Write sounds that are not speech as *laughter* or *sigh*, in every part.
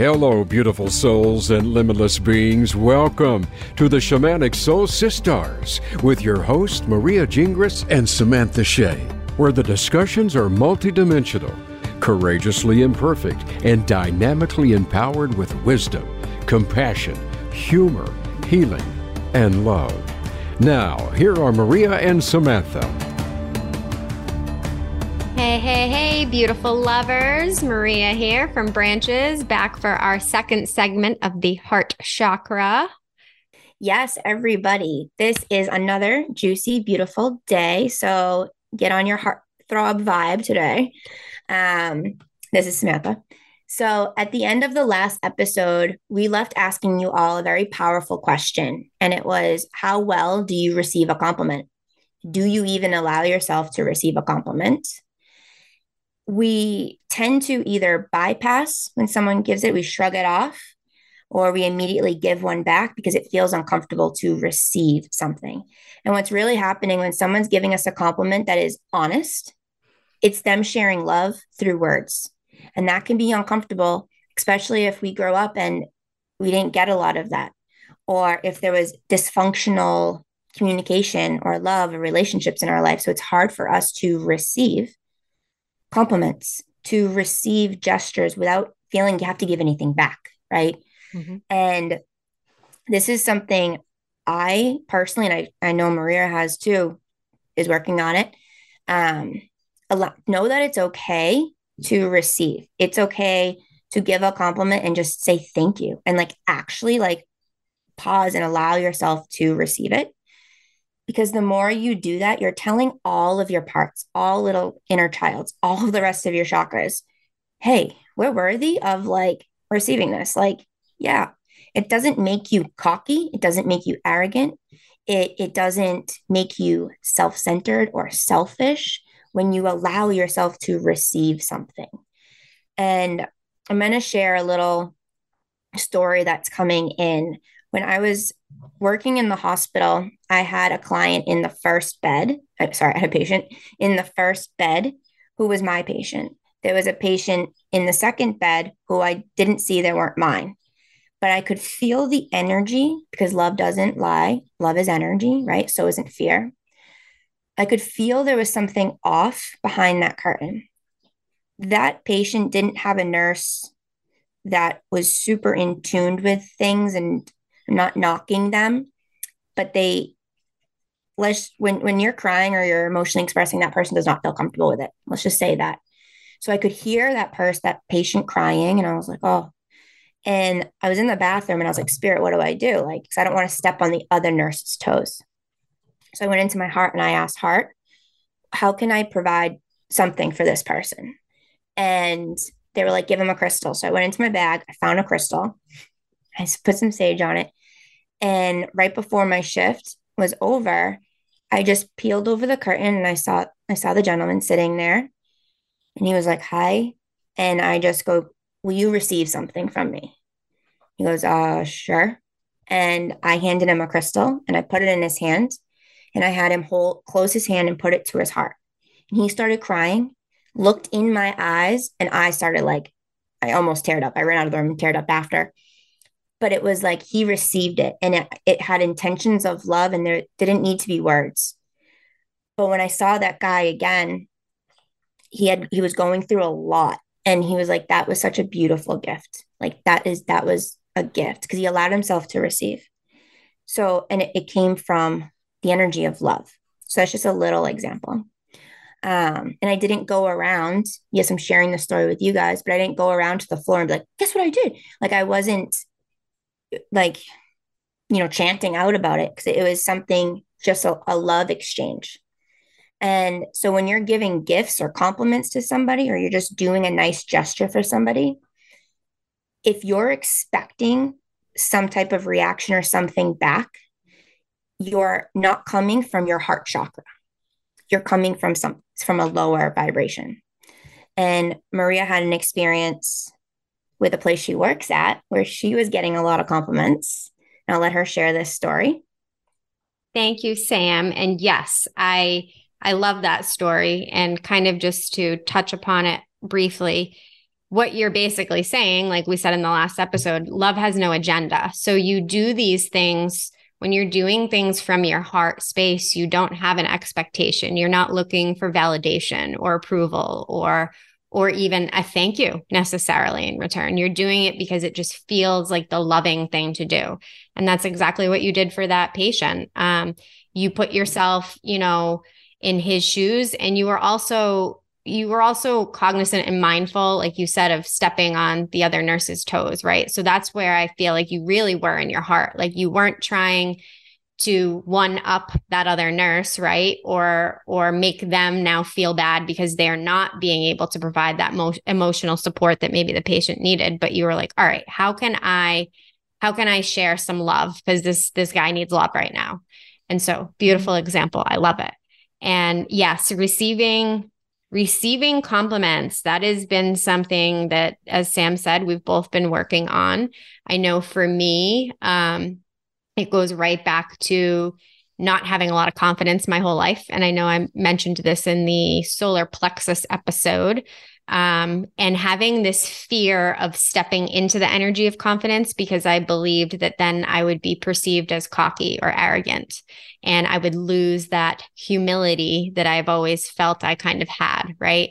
Hello, beautiful souls and limitless beings. Welcome to the Shamanic Soul Sisters with your host, Maria Gingras and Samantha Shea, where the discussions are multidimensional, courageously imperfect, and dynamically empowered with wisdom, compassion, humor, healing, and love. Now, here are Maria and Samantha. Hey, hey, beautiful lovers. Maria here from Branches, back for our second segment of the heart chakra. Yes, everybody. This is another juicy, beautiful day. So get on your heart throb vibe today. Um, this is Samantha. So, at the end of the last episode, we left asking you all a very powerful question. And it was How well do you receive a compliment? Do you even allow yourself to receive a compliment? We tend to either bypass when someone gives it, we shrug it off, or we immediately give one back because it feels uncomfortable to receive something. And what's really happening when someone's giving us a compliment that is honest, it's them sharing love through words. And that can be uncomfortable, especially if we grow up and we didn't get a lot of that. Or if there was dysfunctional communication or love or relationships in our life. So it's hard for us to receive compliments, to receive gestures without feeling you have to give anything back, right? Mm-hmm. And this is something I personally, and I, I know Maria has too, is working on it. Um, lot, know that it's okay to receive. It's okay to give a compliment and just say thank you and like actually like pause and allow yourself to receive it because the more you do that, you're telling all of your parts, all little inner childs, all of the rest of your chakras, hey, we're worthy of like receiving this. Like, yeah, it doesn't make you cocky, it doesn't make you arrogant, it, it doesn't make you self centered or selfish when you allow yourself to receive something. And I'm going to share a little story that's coming in. When I was working in the hospital, I had a client in the first bed. Uh, sorry, I had a patient in the first bed who was my patient. There was a patient in the second bed who I didn't see, they weren't mine. But I could feel the energy because love doesn't lie. Love is energy, right? So isn't fear. I could feel there was something off behind that curtain. That patient didn't have a nurse that was super in tuned with things and not knocking them, but they let's when when you're crying or you're emotionally expressing, that person does not feel comfortable with it. Let's just say that. So I could hear that person, that patient crying, and I was like, oh. And I was in the bathroom and I was like, Spirit, what do I do? Like, because I don't want to step on the other nurse's toes. So I went into my heart and I asked, Heart, how can I provide something for this person? And they were like, give him a crystal. So I went into my bag, I found a crystal, I put some sage on it, and right before my shift was over, I just peeled over the curtain and I saw I saw the gentleman sitting there. And he was like, "Hi." And I just go, "Will you receive something from me?" He goes, "Uh, sure." And I handed him a crystal and I put it in his hand and I had him hold close his hand and put it to his heart. And he started crying, looked in my eyes, and I started like I almost teared up. I ran out of the room and teared up after but it was like he received it and it, it had intentions of love and there didn't need to be words but when i saw that guy again he had he was going through a lot and he was like that was such a beautiful gift like that is that was a gift because he allowed himself to receive so and it, it came from the energy of love so that's just a little example um, and I didn't go around. Yes, I'm sharing the story with you guys, but I didn't go around to the floor and be like, guess what I did? Like I wasn't like you know chanting out about it because it was something just a, a love exchange. And so when you're giving gifts or compliments to somebody or you're just doing a nice gesture for somebody if you're expecting some type of reaction or something back you're not coming from your heart chakra. You're coming from some from a lower vibration. And maria had an experience with a place she works at where she was getting a lot of compliments. And I'll let her share this story. Thank you, Sam. And yes, I I love that story and kind of just to touch upon it briefly. what you're basically saying, like we said in the last episode, love has no agenda. So you do these things when you're doing things from your heart space, you don't have an expectation. You're not looking for validation or approval or or even a thank you necessarily in return. You're doing it because it just feels like the loving thing to do. And that's exactly what you did for that patient. Um, you put yourself, you know, in his shoes and you were also you were also cognizant and mindful, like you said, of stepping on the other nurse's toes, right? So that's where I feel like you really were in your heart. Like you weren't trying to one up that other nurse right? Or or make them now feel bad because they're not being able to provide that mo- emotional support that maybe the patient needed. But you were like all right how can i how can i share some love? Because this this guy needs love right now. And so beautiful example. I love it. And yes receiving receiving compliments that has been something that as sam said we've both been working on. I know for me um, it goes right back to not having a lot of confidence my whole life and i know i mentioned this in the solar plexus episode um, and having this fear of stepping into the energy of confidence because I believed that then I would be perceived as cocky or arrogant and I would lose that humility that I've always felt I kind of had, right?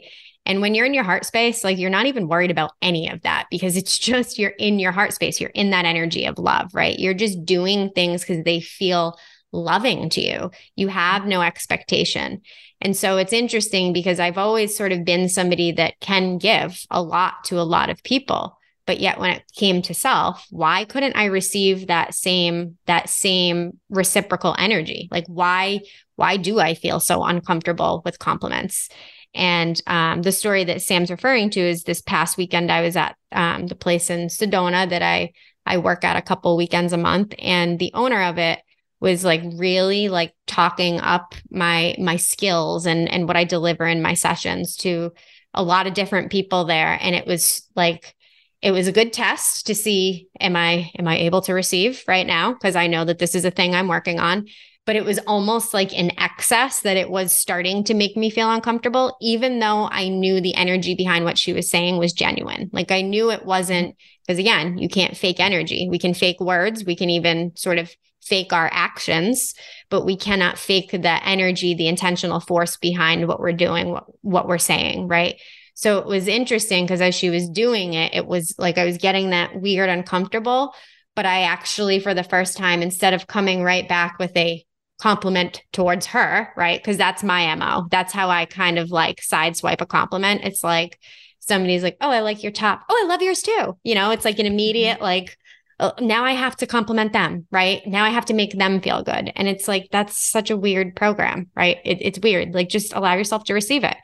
And when you're in your heart space, like you're not even worried about any of that because it's *laughs* just you're in your heart space, you're in that energy of love, right? You're just doing things because they feel loving to you. You have no expectation. And so it's interesting because I've always sort of been somebody that can give a lot to a lot of people. But yet when it came to self, why couldn't I receive that same that same reciprocal energy? Like why why do I feel so uncomfortable with compliments? And um, the story that Sam's referring to is this past weekend I was at um, the place in Sedona that I I work at a couple weekends a month, and the owner of it was like really like talking up my my skills and and what I deliver in my sessions to a lot of different people there. And it was like it was a good test to see am I am I able to receive right now? Because I know that this is a thing I'm working on but it was almost like in excess that it was starting to make me feel uncomfortable even though I knew the energy behind what she was saying was genuine like I knew it wasn't because again you can't fake energy we can fake words we can even sort of fake our actions, but we cannot fake the energy, the intentional force behind what we're doing, what, what we're saying, right? So it was interesting because as she was doing it, it was like I was getting that weird, uncomfortable. But I actually, for the first time, instead of coming right back with a compliment towards her, right? Because that's my MO. That's how I kind of like sideswipe a compliment. It's like somebody's like, Oh, I like your top. Oh, I love yours too. You know, it's like an immediate, mm-hmm. like, uh, now I have to compliment them, right? Now I have to make them feel good. And it's like, that's such a weird program, right? It, it's weird. Like, just allow yourself to receive it.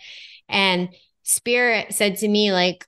And Spirit said to me, like,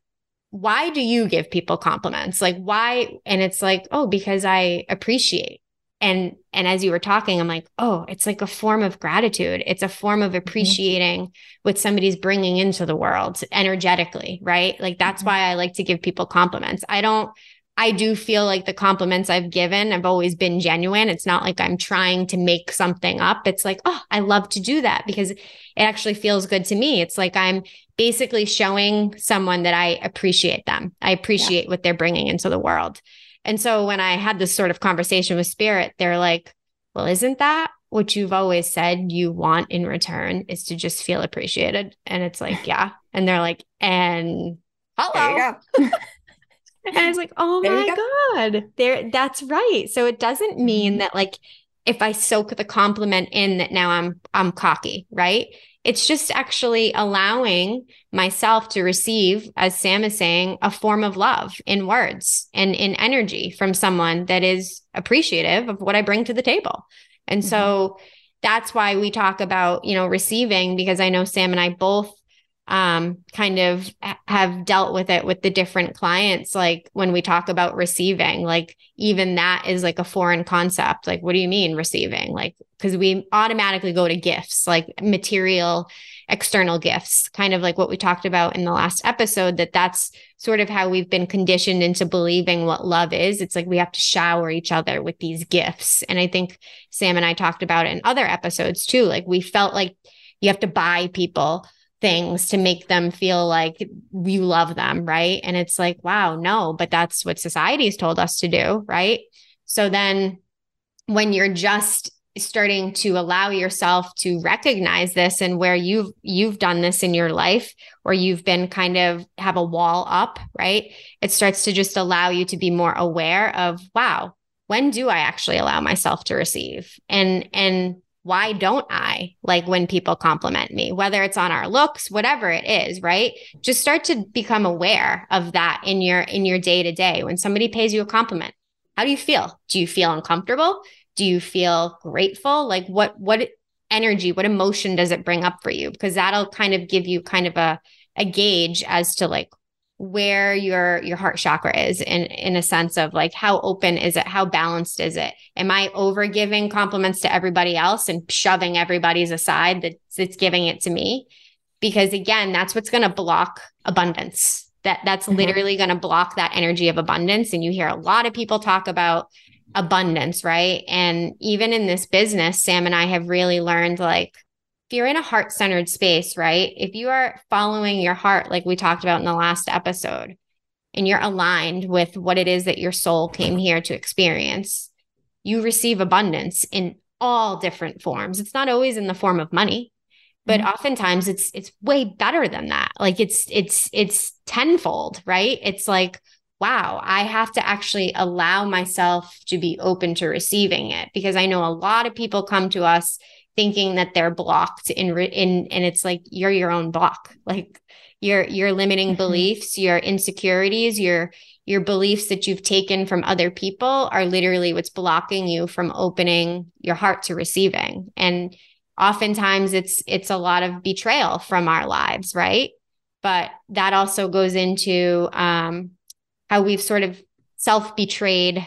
why do you give people compliments? Like, why? And it's like, oh, because I appreciate. And and as you were talking, I'm like, oh, it's like a form of gratitude. It's a form of mm-hmm. appreciating mm-hmm. what somebody's bringing into the world energetically, right? Like that's mm-hmm. why I like to give people compliments. I don't I do feel like the compliments I've given have always been genuine. It's not like I'm trying to make something up. It's like, oh, I love to do that because it actually feels good to me. It's like I'm basically showing someone that I appreciate them. I appreciate yeah. what they're bringing into the world. And so when I had this sort of conversation with Spirit, they're like, well, isn't that what you've always said you want in return is to just feel appreciated? And it's like, yeah. And they're like, and hello. *laughs* and I was like, oh there my God, there that's right. So it doesn't mean mm-hmm. that like if I soak the compliment in that now I'm I'm cocky, right? It's just actually allowing myself to receive, as Sam is saying, a form of love in words and in energy from someone that is appreciative of what I bring to the table. And mm-hmm. so that's why we talk about, you know, receiving because I know Sam and I both um, kind of have dealt with it with the different clients. Like when we talk about receiving, like even that is like a foreign concept. Like, what do you mean receiving? Like, because we automatically go to gifts, like material, external gifts, kind of like what we talked about in the last episode, that that's sort of how we've been conditioned into believing what love is. It's like we have to shower each other with these gifts. And I think Sam and I talked about it in other episodes too. Like we felt like you have to buy people things to make them feel like you love them, right? And it's like, wow, no, but that's what society's told us to do, right? So then when you're just starting to allow yourself to recognize this and where you've you've done this in your life or you've been kind of have a wall up right it starts to just allow you to be more aware of wow when do i actually allow myself to receive and and why don't I like when people compliment me, whether it's on our looks, whatever it is, right? Just start to become aware of that in your in your day to day. When somebody pays you a compliment, how do you feel? Do you feel uncomfortable? Do you feel grateful? Like what what energy, what emotion does it bring up for you? Because that'll kind of give you kind of a a gauge as to like where your your heart chakra is in in a sense of like how open is it? How balanced is it? Am i over giving compliments to everybody else and shoving everybody's aside that's, that's giving it to me? Because again that's what's going to block abundance. That that's mm-hmm. literally going to block that energy of abundance. And you hear a lot of people talk about abundance right? And even in this business sam and i have really learned like if you're in a heart centered space, right? If you are following your heart, like we talked about in the last episode, and you're aligned with what it is that your soul came here to experience, you receive abundance in all different forms. It's not always in the form of money, but mm-hmm. oftentimes it's it's way better than that. Like it's it's it's tenfold, right? It's like wow, I have to actually allow myself to be open to receiving it because I know a lot of people come to us thinking that they're blocked in in and it's like you're your own block. Like your your limiting mm-hmm. beliefs your insecurities your your beliefs that you've taken from other people are literally what's blocking you from opening your heart to receiving. And oftentimes it's it's a lot of betrayal from our lives right? But that also goes into um, how we've sort of self betrayed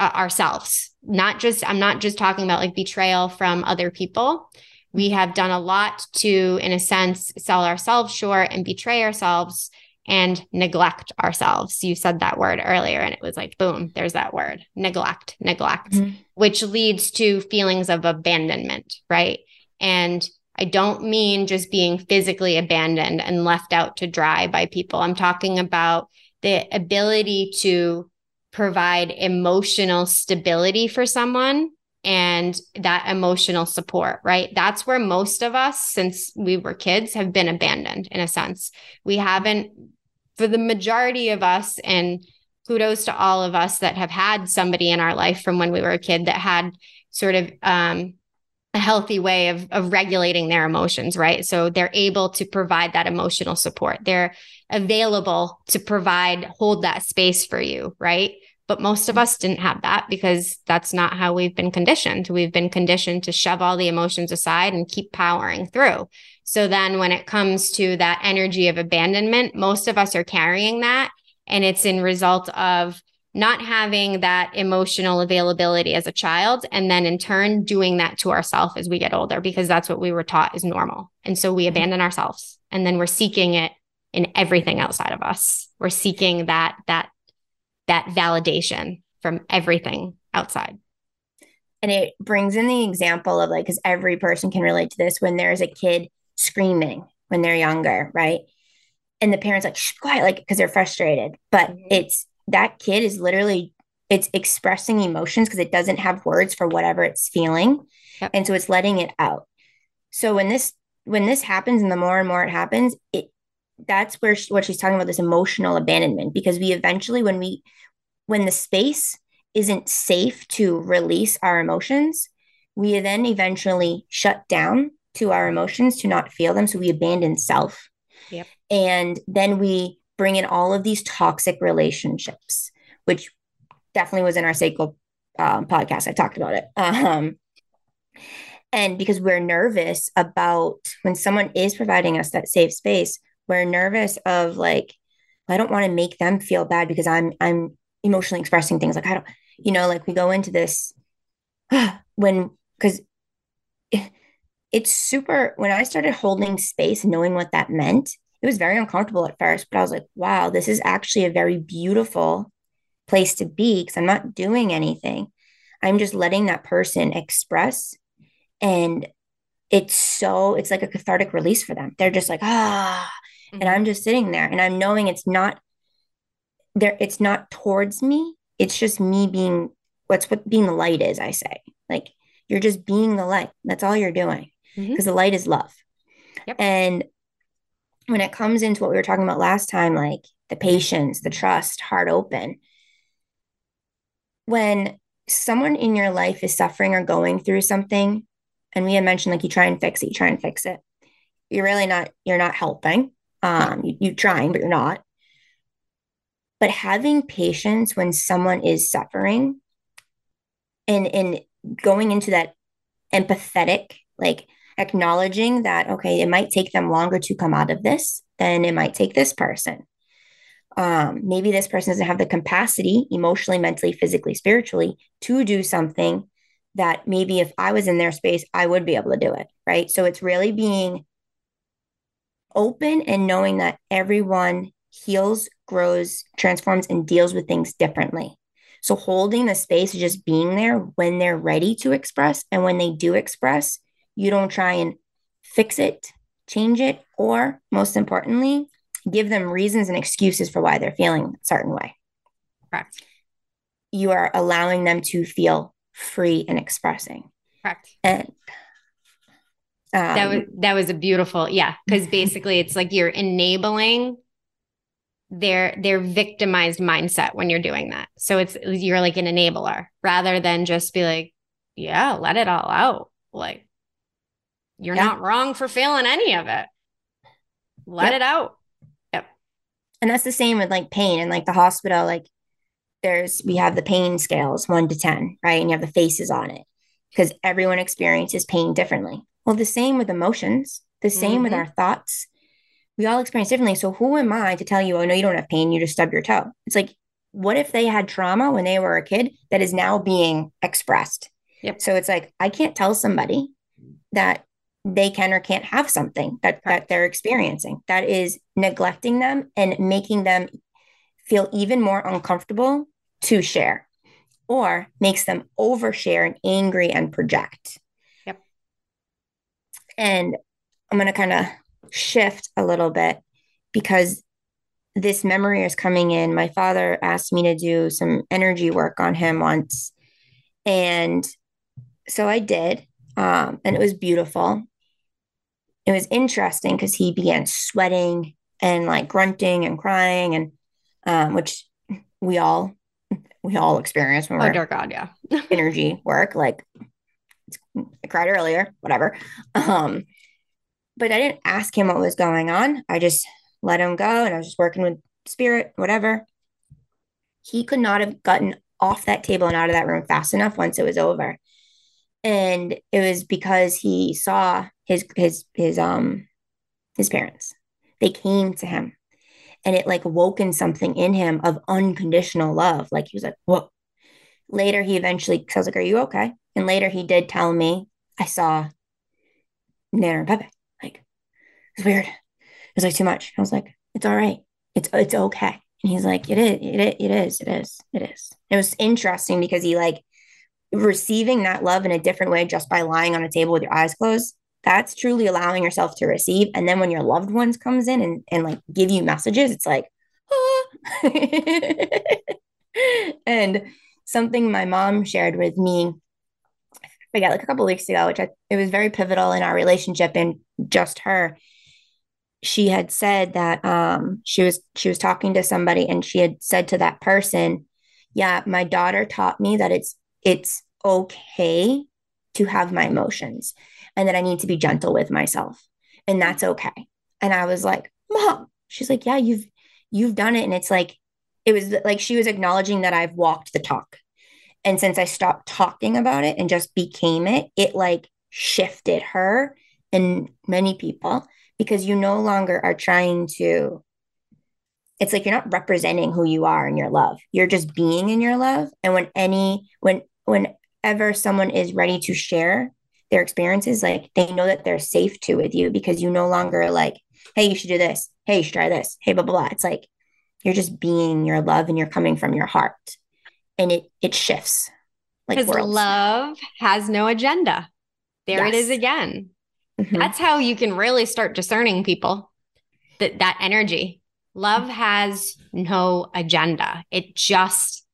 uh, ourselves not just i'm not just talking about like betrayal from other people we have done a lot to in a sense sell ourselves short and betray ourselves and neglect ourselves you said that word earlier and it was like boom there's that word neglect neglect mm-hmm. which leads to feelings of abandonment right and I don't mean just being physically abandoned and left out to dry by people. I'm talking about the ability to provide emotional stability for someone and that emotional support, right? That's where most of us, since we were kids, have been abandoned in a sense. We haven't, for the majority of us, and kudos to all of us that have had somebody in our life from when we were a kid that had sort of um, a healthy way of, of regulating their emotions, right? So they're able to provide that emotional support. They're available to provide, hold that space for you, right? But most of us didn't have that because that's not how we've been conditioned. We've been conditioned to shove all the emotions aside and keep powering through. So then when it comes to that energy of abandonment, most of us are carrying that. And it's in result of not having that emotional availability as a child and then in turn doing that to ourselves as we get older because that's what we were taught is normal and so we mm-hmm. abandon ourselves and then we're seeking it in everything outside of us we're seeking that that that validation from everything outside. And it brings in the example of like because every person can relate to this when there's a kid screaming when they're younger right? And the parents like Shh, quiet like because they're frustrated. But mm-hmm. it's that kid is literally it's expressing emotions because it doesn't have words for whatever it's feeling. Yep. and so it's letting it out. So when this when this happens and the more and more it happens it that's where she, what she's talking about this emotional abandonment because we eventually when we when the space isn't safe to release our emotions we then eventually shut down to our emotions to not feel them so we abandon self yep. and then we bring in all of these toxic relationships, which definitely was in our Seiko um, podcast. I talked about it. *laughs* Um, and because we're nervous about when someone is providing us that safe space, we're nervous of like, I don't want to make them feel bad because I'm I'm emotionally expressing things like I don't, you know, like we go into this *sighs* when because *sighs* it's super when I started holding space, knowing what that meant, it was very uncomfortable at first, but I was like, wow, this is actually a very beautiful place to be because I'm not doing anything. I'm just letting that person express and it's so it's like a cathartic release for them they're just like ah mm-hmm. and i'm just sitting there and i'm knowing it's not there it's not towards me it's just me being what's what being the light is i say like you're just being the light that's all you're doing because mm-hmm. the light is love yep. and when it comes into what we were talking about last time like the patience the trust heart open when someone in your life is suffering or going through something and we had mentioned like you try and fix it you try and fix it you're really not you're not helping um you, you're trying but you're not. But having patience when someone is suffering and and going into that empathetic like acknowledging that okay it might take them longer to come out of this than it might take this person. Um, maybe this person doesn't have the capacity emotionally mentally physically spiritually to do something that maybe if i was in their space i would be able to do it right? So it's really being open and knowing that everyone heals grows transforms and deals with things differently so holding the space just being there when they're ready to express and when they do express you don't try and fix it change it or most importantly give them reasons and excuses for why they're feeling a certain way. Correct. You are allowing them to feel free and expressing. Correct. And um, that was that was a beautiful yeah because basically it's like you're enabling their their victimized mindset when you're doing that. So it's you're like an enabler rather than just be like yeah let it all out. Like you're yeah. not wrong for feeling any of it. Let yep. it out. Yep. And that's the same with like pain and like the hospital like there's we have the pain scales 1 to 10 right? And you have the faces on it because everyone experiences pain differently well the same with emotions the same mm-hmm. with our thoughts we all experience differently so who am i to tell you oh no you don't have pain you just stub your toe it's like what if they had trauma when they were a kid that is now being expressed yep. so it's like i can't tell somebody that they can or can't have something that, that they're experiencing that is neglecting them and making them feel even more uncomfortable to share or makes them overshare and angry and project. And I'm going to kind of shift a little bit because this memory is coming in. My father asked me to do some energy work on him once. And so I did. Um, and it was beautiful it was interesting because he began sweating and like grunting and crying and um, which we all we all experience when oh, we're dear God, yeah. *laughs* energy work. Like I cried earlier, whatever. Um, but I didn't ask him what was going on. I just let him go and I was just working with spirit, whatever. He could not have gotten off that table and out of that room fast enough once it was over and it was because he saw his his his um his parents they came to him and it like woken something in him of unconditional love like he was like whoa later he eventually I was like are you okay and later he did tell me i saw nana and pepe. Like it's weird. It was like too much. I was like it's all right. It's it's okay. And he's like it is it, it is it is it is. It was interesting because he like receiving that love in a different way just by lying on a table with your eyes closed that's truly allowing yourself to receive. And then when your loved ones comes in and, and like give you messages it's like ah. *laughs* and something my mom shared with me forget like a couple weeks ago which I, it was very pivotal in our relationship and just her she had said that um she was she was talking to somebody and she had said to that person yeah my daughter taught me that it's it's okay to have my emotions and that I need to be gentle with myself. And that's okay. And I was like, Mom, she's like, Yeah, you've you've done it. And it's like, it was like she was acknowledging that I've walked the talk. And since I stopped talking about it and just became it, it like shifted her and many people because you no longer are trying to it's like you're not representing who you are in your love. You're just being in your love. And when any when whenever someone is ready to share their experiences, like they know that they're safe to with you because you no longer like, hey, you should do this. Hey, you should try this. Hey, blah, blah, blah. It's like you're just being your love and you're coming from your heart. And it it shifts. Because love has no agenda. There yes. it is again. Mm-hmm. That's how you can really start discerning people. That that energy. Love has no agenda. It just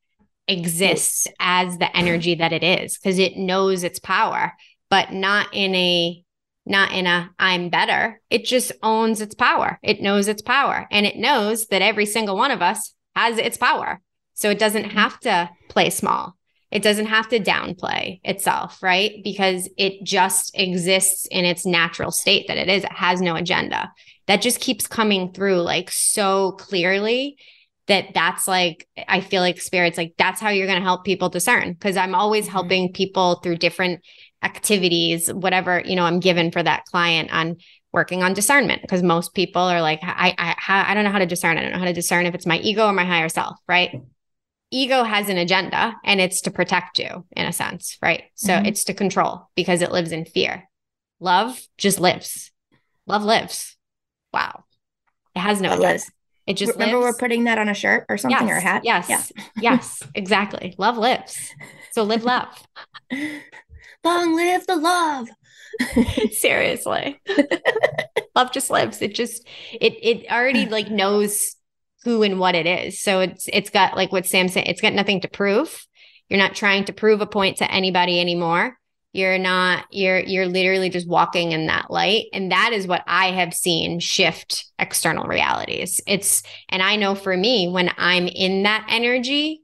exists as the energy that it is because it knows its power, but not in a not in a I'm better. It just owns its power. It knows its power and it knows that every single one of us has its power. So it doesn't mm-hmm. have to play small. It doesn't have to downplay itself, right? Because it just exists in its natural state that it is. It has no agenda. That just keeps coming through like so clearly that that's like I feel like spirits like that's how you're going to help people discern because I'm always mm-hmm. helping people through different activities whatever you know I'm given for that client on working on discernment because most people are like I I I don't know how to discern I don't know how to discern if it's my ego or my higher self right ego has an agenda and it's to protect you in a sense, right? So mm-hmm. it's to control because it lives in fear. Love just lives. Love lives. Wow. It has no lives. It just remember lives. we're putting that on a shirt or something yes, or a hat. Yes. Yeah. yes, *laughs* exactly. Love lives. So live love. Long live the love. *laughs* Seriously. *laughs* love just lives. It just it it already like knows who and what it is. So it's it's got like what Sam said, it's got nothing to prove. You're not trying to prove a point to anybody anymore. You're not you're you're literally just walking in that light and that is what I have seen shift external realities. It's and I know for me when I'm in that energy,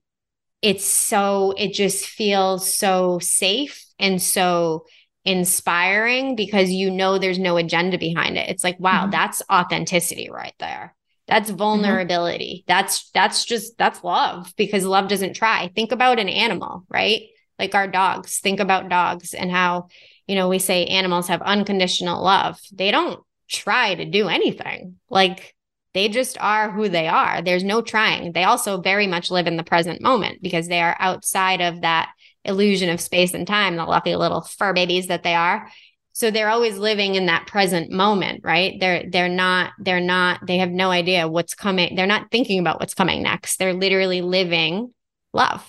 it's so it just feels so safe and so inspiring because you know there's no agenda behind it. It's like, wow, mm-hmm. that's authenticity right there. That's mm-hmm. vulnerability. Mm-hmm. That's that's just that's love because love doesn't try. Think about an animal, right? Like our dogs. Think about dogs and how, you know, we say animals have unconditional love. They don't try to do anything. Like they just are who they are. There's no trying. They also very much live in the present moment because they are outside of that illusion of space and time, the lucky little fur babies that they are so they're always living in that present moment right? They're they're not they're not they have no idea what's coming they're not thinking about what's coming next. They're literally living love.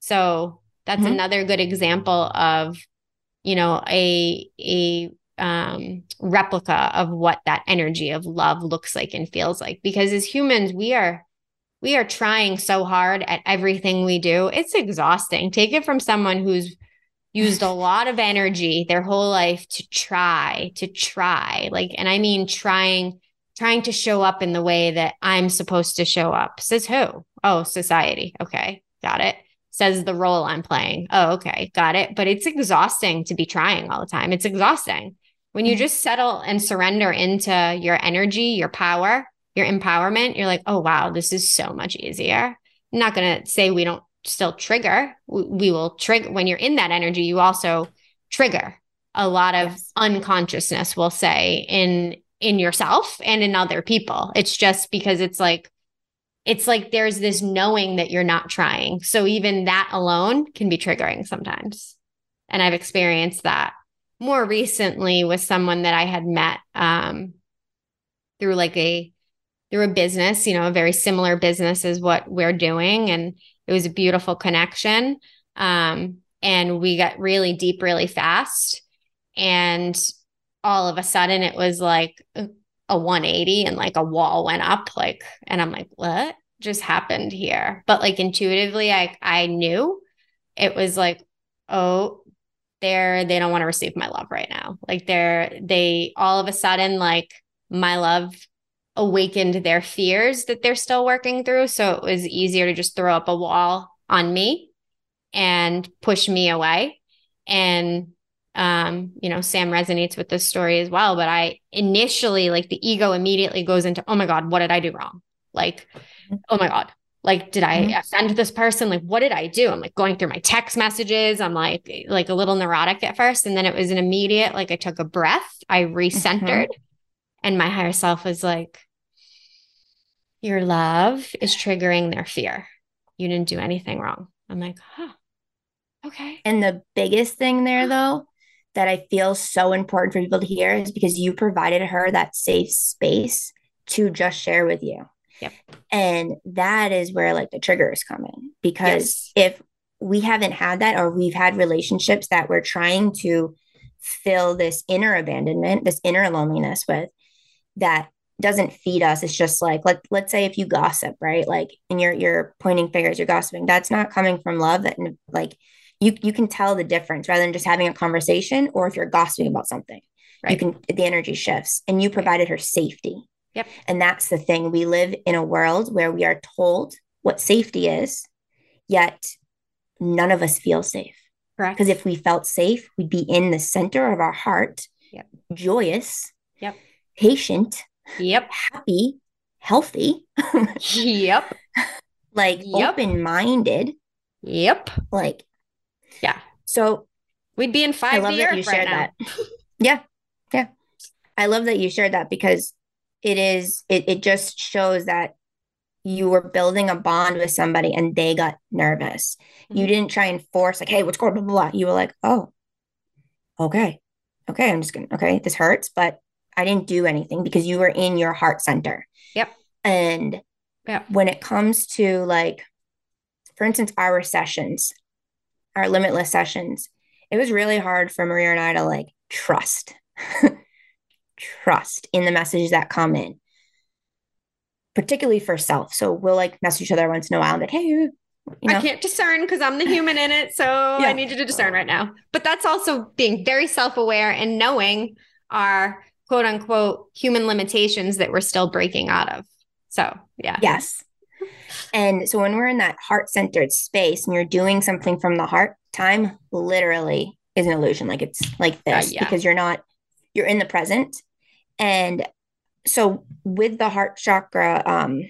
So that's mm-hmm. another good example of you know a a um, replica of what that energy of love looks like and feels like. Because as humans we are we are trying so hard at everything we do. It's exhausting. Take it from someone who's used a *laughs* lot of energy their whole life to try to try like and i mean trying trying to show up in the way that i'm supposed to show up. Says who? Oh society. Okay got it. Says the role i'm playing. Oh okay got it. But it's exhausting to be trying all the time. It's exhausting. When you mm-hmm. just settle and surrender into your energy your power your empowerment you're like oh wow this is so much easier. I'm not going to say we don't still trigger. We will trigger when you're in that energy, you also trigger a lot of yes. unconsciousness, we'll say, in in yourself and in other people. It's just because it's like it's like there's this knowing that you're not trying. So even that alone can be triggering sometimes. And I've experienced that more recently with someone that I had met um, through like a through a business, you know, a very similar business is what we're doing. And it was a beautiful connection. Um, and we got really deep really fast. And all of a sudden it was like a 180 and like a wall went up like and I'm like what just happened here but like intuitively I I knew it was like oh they're they don't want to receive my love right now like they're they all of a sudden like my love awakened their fears that they're still working through. So it was easier to just throw up a wall on me and push me away. And, um, you know, Sam resonates with this story as well. But I initially, like, the ego immediately goes into, oh my God, what did I do wrong? Like, oh my God, like did i mm-hmm. offend this person like what did i do i'm like going through my text messages i'm like like a little neurotic at first and then it was an immediate like i took a breath i recentered mm-hmm. and my higher self was like your love is triggering their fear. You didn't do anything wrong. I'm like, huh, okay. And the biggest thing there, *gasps* though, that I feel so important for people to hear is because you provided her that safe space to just share with you. Yep. And that is where like the trigger is coming because yes. if we haven't had that or we've had relationships that we're trying to fill this inner abandonment, this inner loneliness with that doesn't feed us. It's just like let let's say if you gossip, right? Like and you're you're pointing fingers, you're gossiping. That's not coming from love. That like you you can tell the difference rather than just having a conversation or if you're gossiping about something. Right. You can the energy shifts and you provided her safety. Yep. And that's the thing. We live in a world where we are told what safety is, yet none of us feel safe. Correct. Because if we felt safe, we'd be in the center of our heart, yep. joyous, yep. patient, yep. happy, healthy. yep. *laughs* Like yep. open minded. Yep. Like, yeah. So we'd be in five. I love that you shared right that. yeah. Yeah. I love that you shared that because it is, it, it just shows that you were building a bond with somebody and they got nervous. Mm-hmm. You didn't try and force, like, hey, what's going on? Blah, blah, blah. You were like, oh, okay. Okay. I'm just going to, okay, this hurts, but I didn't do anything because you were in your heart center. Yep. And when it comes to like, for instance, our sessions, our limitless sessions, it was really hard for Maria and I to like trust, *laughs* trust in the messages that come in particularly for self. So we'll like message each other once in a while, and like, hey, you know. I can't discern because I'm the human in it. So yeah. I need you to discern right now. But that's also being very self aware and knowing our quote unquote human limitations that we're still breaking out of. So, yeah. Yes. And so when we're in that heart centered space and you're doing something from the heart, time literally is an illusion. Like it's like uh, this uh, yeah. because you're not, you're in the present. And so with the heart chakra um,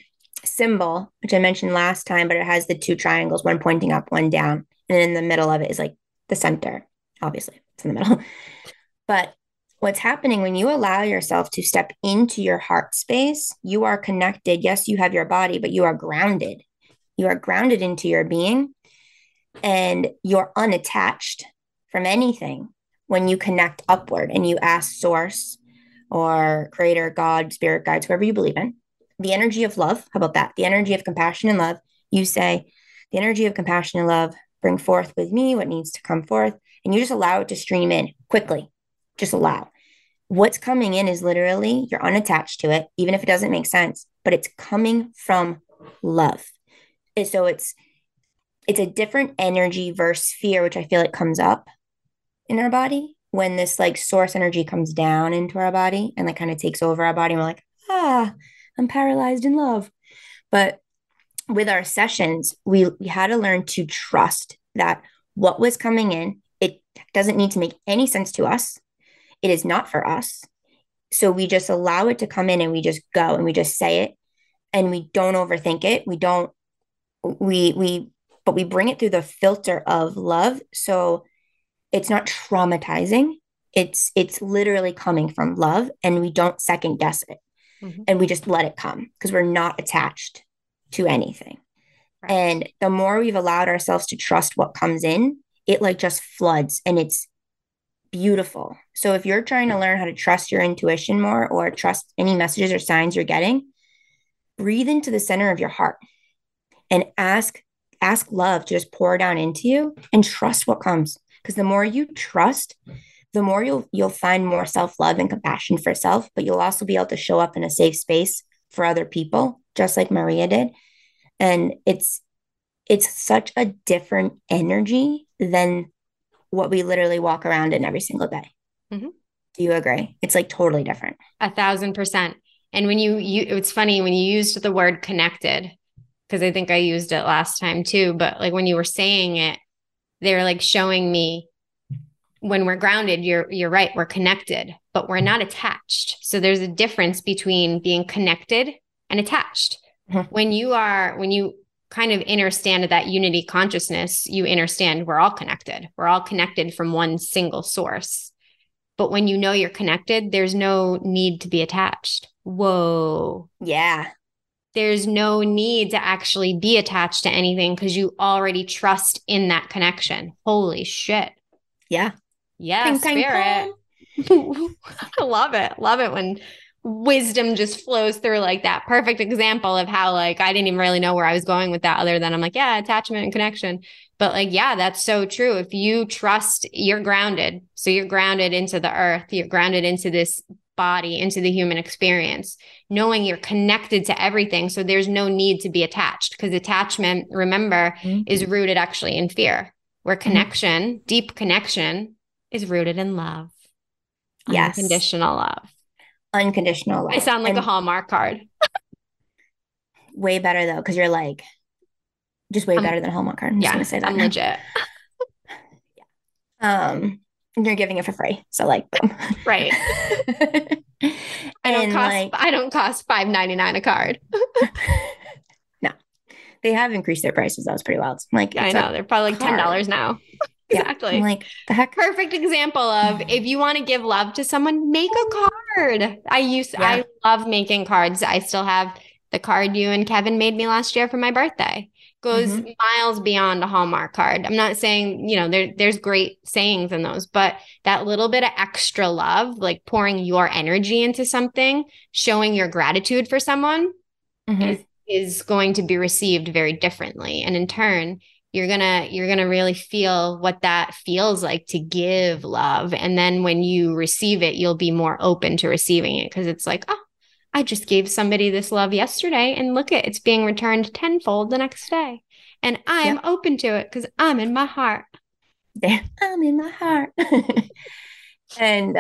symbol, which I mentioned last time, but it has the two triangles, one pointing up, one down, and in the middle of it is like the center. Obviously, it's in the middle. *laughs* but what's happening when you allow yourself to step into your heart space, you are connected. Yes, you have your body, but you are grounded. You are grounded into your being and you're unattached from anything when you connect upward and you ask source or creator, God, spirit guides, whoever you believe in. The energy of love, how about that? The energy of compassion and love. You say, the energy of compassion and love, bring forth with me what needs to come forth. And you just allow it to stream in quickly. Just allow. What's coming in is literally you're unattached to it, even if it doesn't make sense, but it's coming from love. And so it's it's a different energy versus fear, which I feel like comes up in our body when this like source energy comes down into our body and like kind of takes over our body, And we're like, ah, I'm paralyzed in love. But with our sessions, we, we had to learn to trust that what was coming in, it doesn't need to make any sense to us. It is not for us. So we just allow it to come in and we just go and we just say it and we don't overthink it. We don't, we, we, but we bring it through the filter of love. So it's not traumatizing it's it's literally coming from love and we don't second guess it mm-hmm. and we just let it come because we're not attached to anything right. and the more we've allowed ourselves to trust what comes in it like just floods and it's beautiful. So if you're trying to learn how to trust your intuition more or trust any messages or signs you're getting breathe into the center of your heart and ask ask love to just pour down into you and trust what comes. Because the more you trust the more you'll you'll find more self-love and compassion for self but you'll also be able to show up in a safe space for other people just like maria did. And it's it's such a different energy than what we literally walk around in every single day. Mm-hmm. do you agree? It's like totally different. A thousand percent. And when you you it's funny when you used the word connected because i think i used it last time too but like when you were saying it they're like showing me when we're grounded you're you're right we're connected but we're not attached. So there's a difference between being connected and attached. Mm-hmm. when you are when you kind of understand that unity consciousness you understand we're all connected we're all connected from one single source but when you know you're connected there's no need to be attached whoa yeah there's no need to actually be attached to anything because you already trust in that connection. Holy shit. Yeah. Yeah, spirit. *laughs* I love it. Love it when wisdom just flows through like that perfect example of how like I didn't even really know where I was going with that other than I'm like, yeah, attachment and connection. But like, yeah, that's so true. If you trust, you're grounded. So you're grounded into the earth, you're grounded into this body, into the human experience, knowing you're connected to everything. So there's no need to be attached because attachment, remember, mm-hmm. is rooted actually in fear, where mm-hmm. connection, mm-hmm. deep connection, is rooted in love. Yes. Unconditional love unconditional love. I sound like and a Hallmark card. *laughs* way better though, because you're like just way better than a Hallmark card. I'm yeah, just gonna say that. I'm legit. *laughs* yeah. Um, you're giving it for free, so like, boom. right. *laughs* I don't cost. Like, I don't cost five ninety nine a card. no, they have increased their prices. That was pretty wild. Like, I know they're probably like ten dollars now. Exactly. Yeah, like the heck. Perfect example of *sighs* if you want to give love to someone, make a card. I used yeah. I love making cards. I still have the card you and Kevin made me last year for my birthday. Goes mm-hmm. miles beyond a Hallmark card. I'm not saying, you know, there, there's great sayings in those, but that little bit of extra love, like pouring your energy into something, showing your gratitude for someone mm-hmm. is, is going to be received very differently. And in turn, you're gonna you're gonna really feel what that feels like to give love. And then when you receive it you'll be more open to receiving it because it's like oh i just gave somebody this love yesterday and look at it's being returned tenfold the next day. And i'm yep. open to it because i'm in my heart. *laughs* I'm in my heart. *laughs* And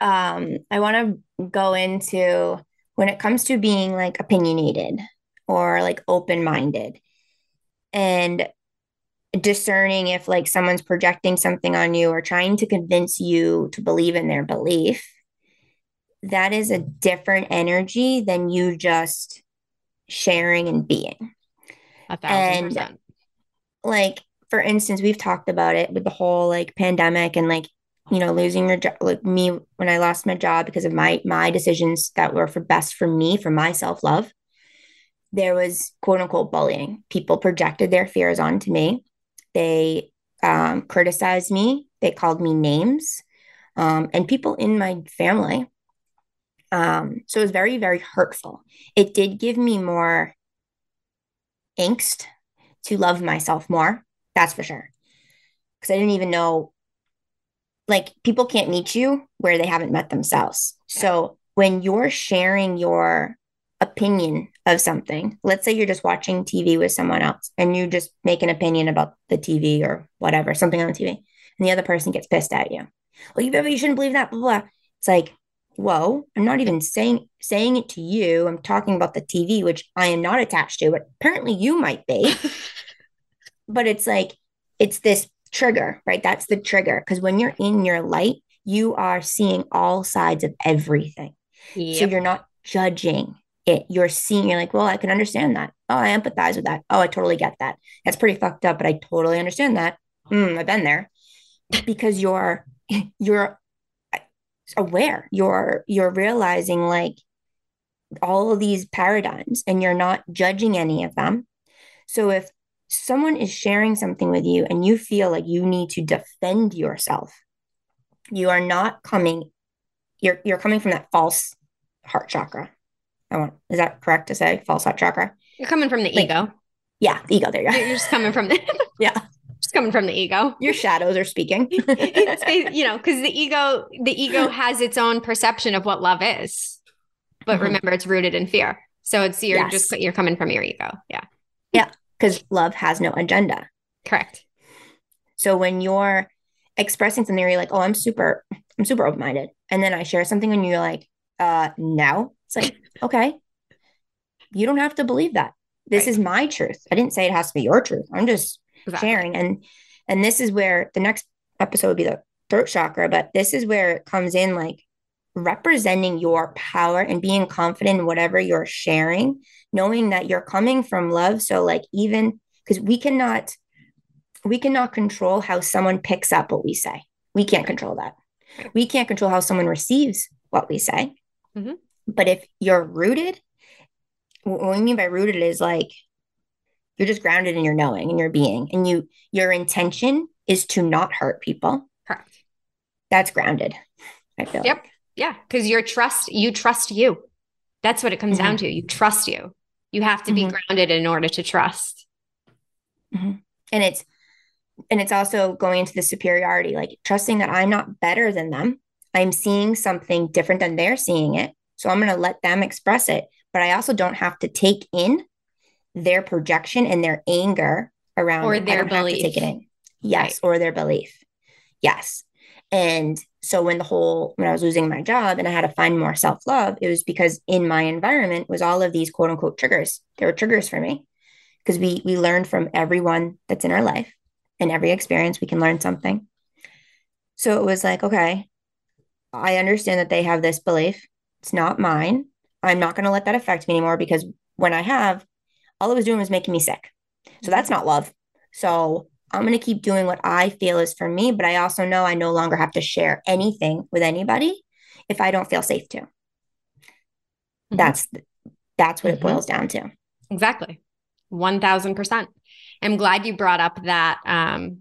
um i want to go into when it comes to being like opinionated or like open-minded. And discerning if like someone's projecting something on you or trying to convince you to believe in their belief that is a different energy than you just sharing and being. A thousand and, percent. like for instance we've talked about it with the whole like pandemic and like you know losing your job like me when i lost my job because of my my decisions that were for best for me for my self-love there was quote unquote bullying. People projected their fears onto me they um, criticized me. They called me names, um, and people in my family. Um, so it was very, very hurtful. It did give me more angst to love myself more. That's for sure. Because I didn't even know, like, people can't meet you where they haven't met themselves. So when you're sharing your opinion of something. Let's say you're just watching TV with someone else and you just make an opinion about the TV or whatever, something on the TV, and the other person gets pissed at you. Well, you, you shouldn't believe that, blah, blah. It's like, whoa, I'm not even saying saying it to you. I'm talking about the TV, which I am not attached to, but apparently you might be. *laughs* but it's like, it's this trigger, right? That's the trigger. Because when you're in your light, you are seeing all sides of everything. Yep. So you're not judging it you're seeing you're like well i can understand that. Oh i empathize with that. Oh i totally get that. That's pretty fucked up but i totally understand that. Mm, i've been there. Because you're *laughs* you're aware. You're you're realizing like all of these paradigms and you're not judging any of them. So if someone is sharing something with you and you feel like you need to defend yourself you are not coming you're you're coming from that false heart chakra I want is that correct to say false heart chakra? You're coming from the like, ego. Yeah, the ego. There you go. You're just coming from the *laughs* *laughs* yeah. Just coming from the ego. Your shadows are speaking. *laughs* you know, because the ego, the ego has its own perception of what love is, but mm-hmm. remember, it's rooted in fear. So it's you're yes. just you're coming from your ego. Yeah. Yeah, because love has no agenda. Correct. So when you're expressing something, you're like, "Oh, I'm super, I'm super open minded," and then I share something, and you're like, "Uh, no." It's like, okay, you don't have to believe that. This right. is my truth. I didn't say it has to be your truth. I'm just exactly. sharing. And and this is where the next episode would be the throat chakra, but this is where it comes in like representing your power and being confident in whatever you're sharing, knowing that you're coming from love. So like even because we cannot we cannot control how someone picks up what we say. We can't control that. We can't control how someone receives what we say. Mm-hmm. But if you're rooted, what we mean by rooted is like you're just grounded in your knowing and your being, and you your intention is to not hurt people. Correct. That's grounded. I feel. Yep. Like. Yeah, because your trust, you trust you. That's what it comes mm-hmm. down to. You trust you. You have to be mm-hmm. grounded in order to trust. Mm-hmm. And it's and it's also going into the superiority, like trusting that I'm not better than them. I'm seeing something different than they're seeing it. So I'm going to let them express it. But I also don't have to take in their projection and their anger around or their belief. take it in. Yes, right. or their belief. Yes. And so when the whole when I was losing my job and I had to find more self-love, it was because in my environment was all of these quote unquote triggers. There were triggers for me because we we learn from everyone that's in our life and every experience we can learn something. So it was like, okay, I understand that they have this belief. It's not mine. I'm not going to let that affect me anymore because when I have, all it was doing was making me sick. So that's not love. So I'm going to keep doing what I feel is for me, but I also know I no longer have to share anything with anybody if I don't feel safe to. Mm-hmm. That's that's what mm-hmm. it boils down to. Exactly. 1000%. I'm glad you brought up that um,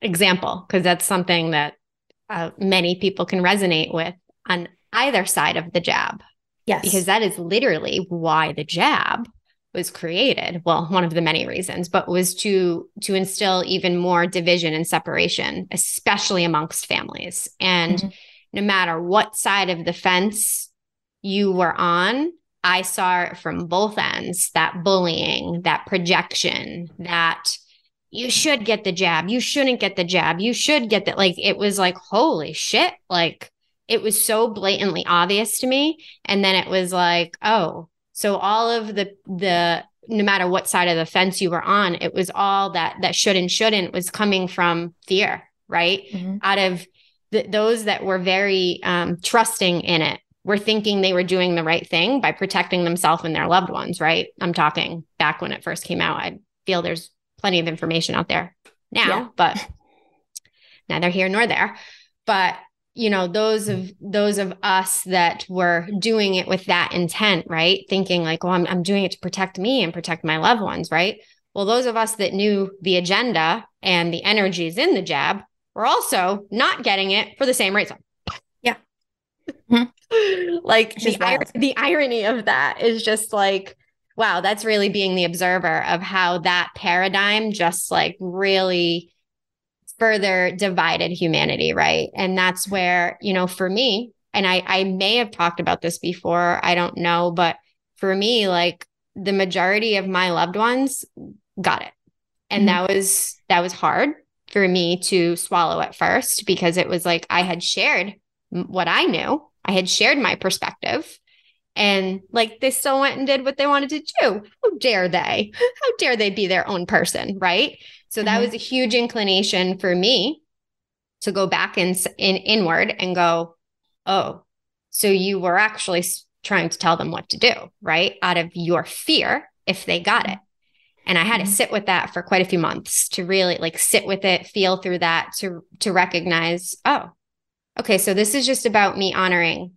example because that's something that uh, many people can resonate with on either side of the jab. Yes. Because that is literally why the jab was created well one of the many reasons but was to to instill even more division and separation especially amongst families and mm-hmm. no matter what side of the fence you were on i saw it from both ends that bullying that projection that you should get the jab you shouldn't get the jab you should get that like it was like holy shit like it was so blatantly obvious to me and then it was like oh so all of the the no matter what side of the fence you were on, it was all that that should and shouldn't was coming from fear, right? Mm-hmm. Out of the, those that were very um, trusting in it, were thinking they were doing the right thing by protecting themselves and their loved ones, right? I'm talking back when it first came out. I feel there's plenty of information out there now, yeah. but *laughs* neither here nor there. But you know those of those of us that were doing it with that intent right? Thinking like well I'm, I'm doing it to protect me and protect my loved ones right? Well those of us that knew the agenda and the energies in the jab were also not getting it for the same reason. Yeah. *laughs* Like the, the irony of that is just like wow that's really being the observer of how that paradigm just like really further divided humanity, right? And that's where, you know, for me, and I, I may have talked about this before, I don't know, but for me, like the majority of my loved ones got it. And mm-hmm. that was that was hard for me to swallow at first because it was like I had shared what I knew. I had shared my perspective and like they still went and did what they wanted to do. How dare they? *laughs* How dare they be their own person, right? So that mm-hmm. was a huge inclination for me to go back in, in inward and go, oh, so you were actually trying to tell them what to do, right? Out of your fear if they got it. And I had mm-hmm. to sit with that for quite a few months to really like sit with it, feel through that to to recognize, oh, okay, so this is just about me honoring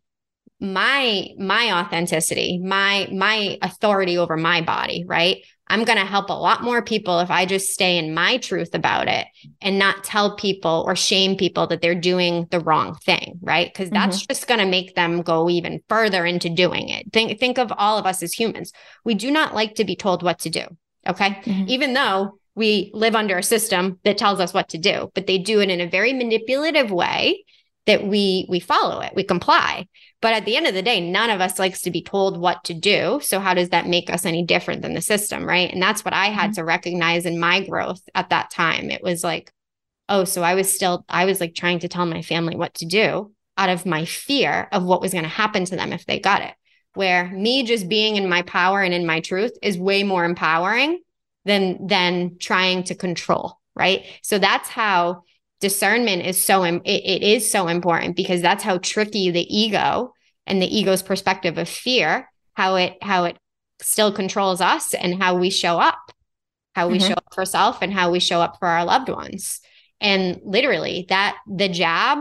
my my authenticity, my my authority over my body, right? I'm going to help a lot more people if I just stay in my truth about it and not tell people or shame people that they're doing the wrong thing, right? Because that's mm-hmm. just going to make them go even further into doing it. Think think of all of us as humans. We do not like to be told what to do, okay? Mm-hmm. Even though we live under a system that tells us what to do, but they do it in a very manipulative way that we we follow it, we comply. But at the end of the day, none of us likes to be told what to do. So how does that make us any different than the system, right? And that's what I had mm-hmm. to recognize in my growth at that time. It was like, oh, so I was still I was like trying to tell my family what to do out of my fear of what was going to happen to them if they got it. Where me just being in my power and in my truth is way more empowering than than trying to control, right? So that's how discernment is so it, it is so important because that's how tricky the ego and the ego's perspective of fear how it how it still controls us and how we show up how we mm-hmm. show up for self and how we show up for our loved ones and literally that the jab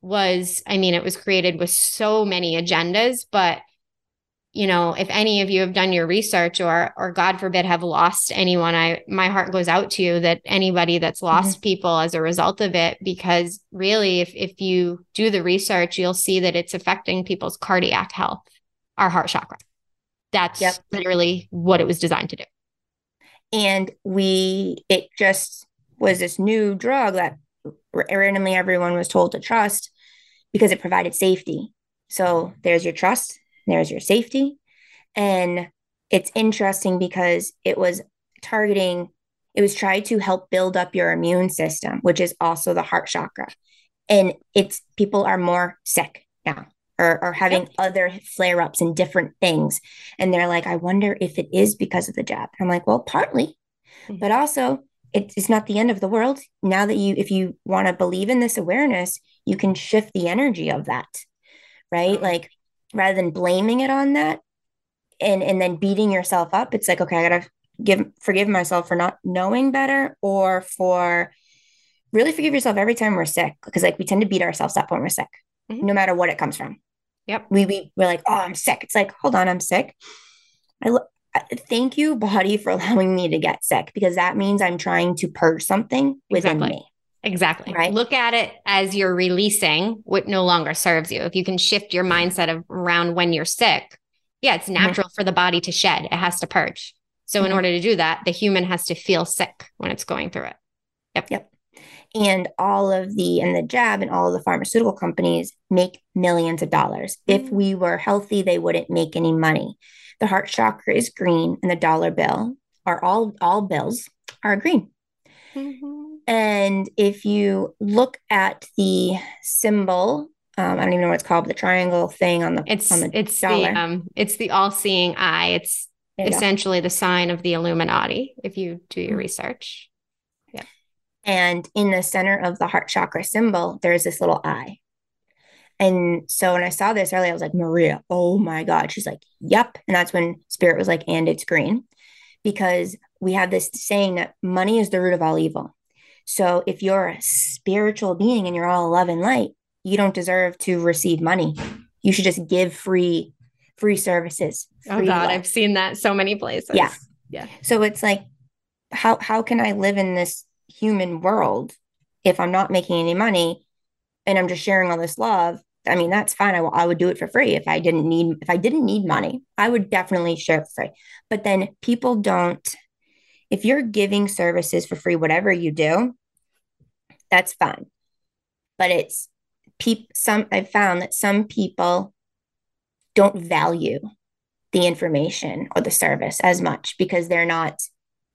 was i mean it was created with so many agendas but you know, if any of you have done your research or or God forbid have lost anyone, I my heart goes out to you that anybody that's mm-hmm. lost mm-hmm. people as a result of it, because really if if you do the research, you'll see that it's affecting people's cardiac health, our heart chakra. That's yep. literally what it was designed to do. And we it just was this new drug that randomly everyone was told to trust because it provided safety. So there's your trust, there's your safety. And it's interesting because it was targeting, it was trying to help build up your immune system, which is also the heart chakra. And it's people are more sick now or, or having yep. other flare ups and different things. And they're like, I wonder if it is because of the jab. I'm like, well, partly, mm-hmm. but also it's not the end of the world. Now that you, if you want to believe in this awareness, you can shift the energy of that, right? Like rather than blaming it on that and and then beating yourself up, it's like, okay, I gotta give forgive myself for not knowing better or for really forgive yourself every time we're sick because like we tend to beat ourselves up when we're sick, mm-hmm. no matter what it comes from. Yep. We, we we're like, oh, I'm sick. It's like, hold on, I'm sick. I thank you, body, for *laughs* allowing me to get sick because that means I'm trying to purge something within exactly. me. Exactly. Right. Look at it as you're releasing what no longer serves you. If you can shift your mindset of, around when you're sick, yeah, it's mm-hmm. natural mm-hmm. for the body to shed. It has to purge. So, mm-hmm. in order to do that, the human has to feel sick when it's going through it. Yep. Yep. And all of the, and the jab and all of the pharmaceutical companies make millions of dollars. Mm-hmm. If we were healthy, they wouldn't make any money. The heart chakra is green and the dollar bill are all all bills are green. Mm-hmm. And if you look at the symbol, um, I don't even know what it's called, the triangle thing on the it's on the it's dollar. the um it's the all-seeing eye. It's essentially go. the sign of the Illuminati. If you do your mm-hmm. research, yeah. And in the center of the heart chakra symbol, there's this little eye. And so when I saw this earlier, I was like, Maria, oh my God. She's like, yep. And that's when Spirit was like, and it's green. Because we have this saying that money is the root of all evil. So if you're a spiritual being and you're all love and light, you don't deserve to receive money. You should just give free, free services. Oh free oh God, love. I've seen that so many places. Yeah. Yeah. So it's like, how how can I live in this human world if I'm not making any money and I'm just sharing all this love I mean, that's fine. I, I would do it for free if I didn't need if I didn't need money. I would definitely share it for free. But then people don't. If you're giving services for free, whatever you do, that's fine. But it's people. Some I've found that some people don't value the information or the service as much because they're not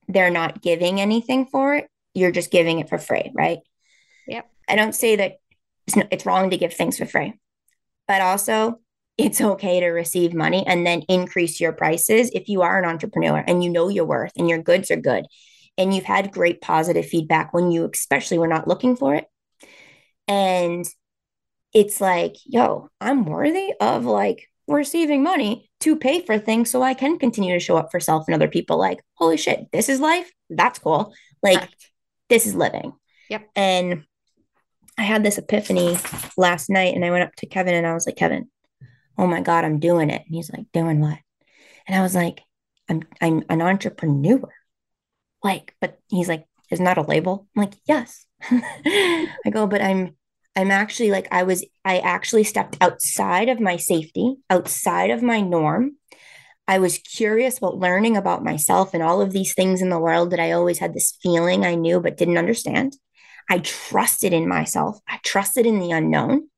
they're not giving anything for it. You're just giving it for free, right? Yep. I don't say that it's, it's wrong to give things for free but also it's okay to receive money and then increase your prices if you are an entrepreneur and you know your worth and your goods are good and you've had great positive feedback when you especially were not looking for it. And it's like yo i'm worthy of like receiving money to pay for things so i can continue to show up for self and other people like holy shit this is life. That's cool. Like this is living. Yep. And I had this epiphany last night and I went up to Kevin and I was like, Kevin, oh my God, I'm doing it. And he's like, doing what? And I was like, I'm I'm an entrepreneur. Like, but he's like, isn't that a label? I'm like, yes. *laughs* I go, but I'm I'm actually like I was I actually stepped outside of my safety, outside of my norm. I was curious about learning about myself and all of these things in the world that I always had this feeling I knew but didn't understand. I trusted in myself. I trusted in the unknown.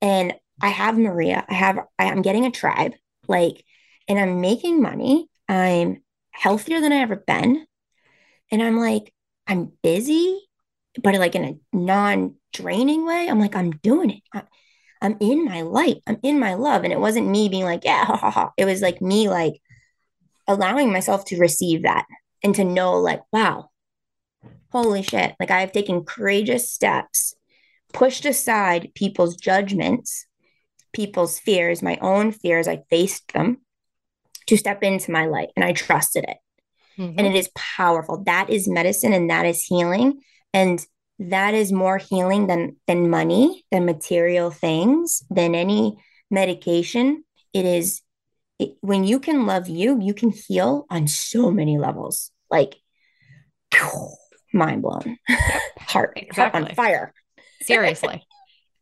And I have Maria. I have, I'm getting a tribe, like, and I'm making money. I'm healthier than I ever been. And I'm like, I'm busy, but like in a non draining way. I'm like, I'm doing it. I, I'm in my light. I'm in my love. And it wasn't me being like, yeah, ha, ha, ha. It was like me, like allowing myself to receive that and to know, like, wow, holy shit, like I have taken courageous steps, pushed aside people's judgments, people's fears, my own fears. I faced them to step into my light and I trusted it. Mm-hmm. And it is powerful. That is medicine and that is healing. And that is more healing than than money, than material things, than any medication. It is it, when you can love you, you can heal on so many levels. Like, mind blown, *laughs* heart, exactly. heart on fire. Seriously.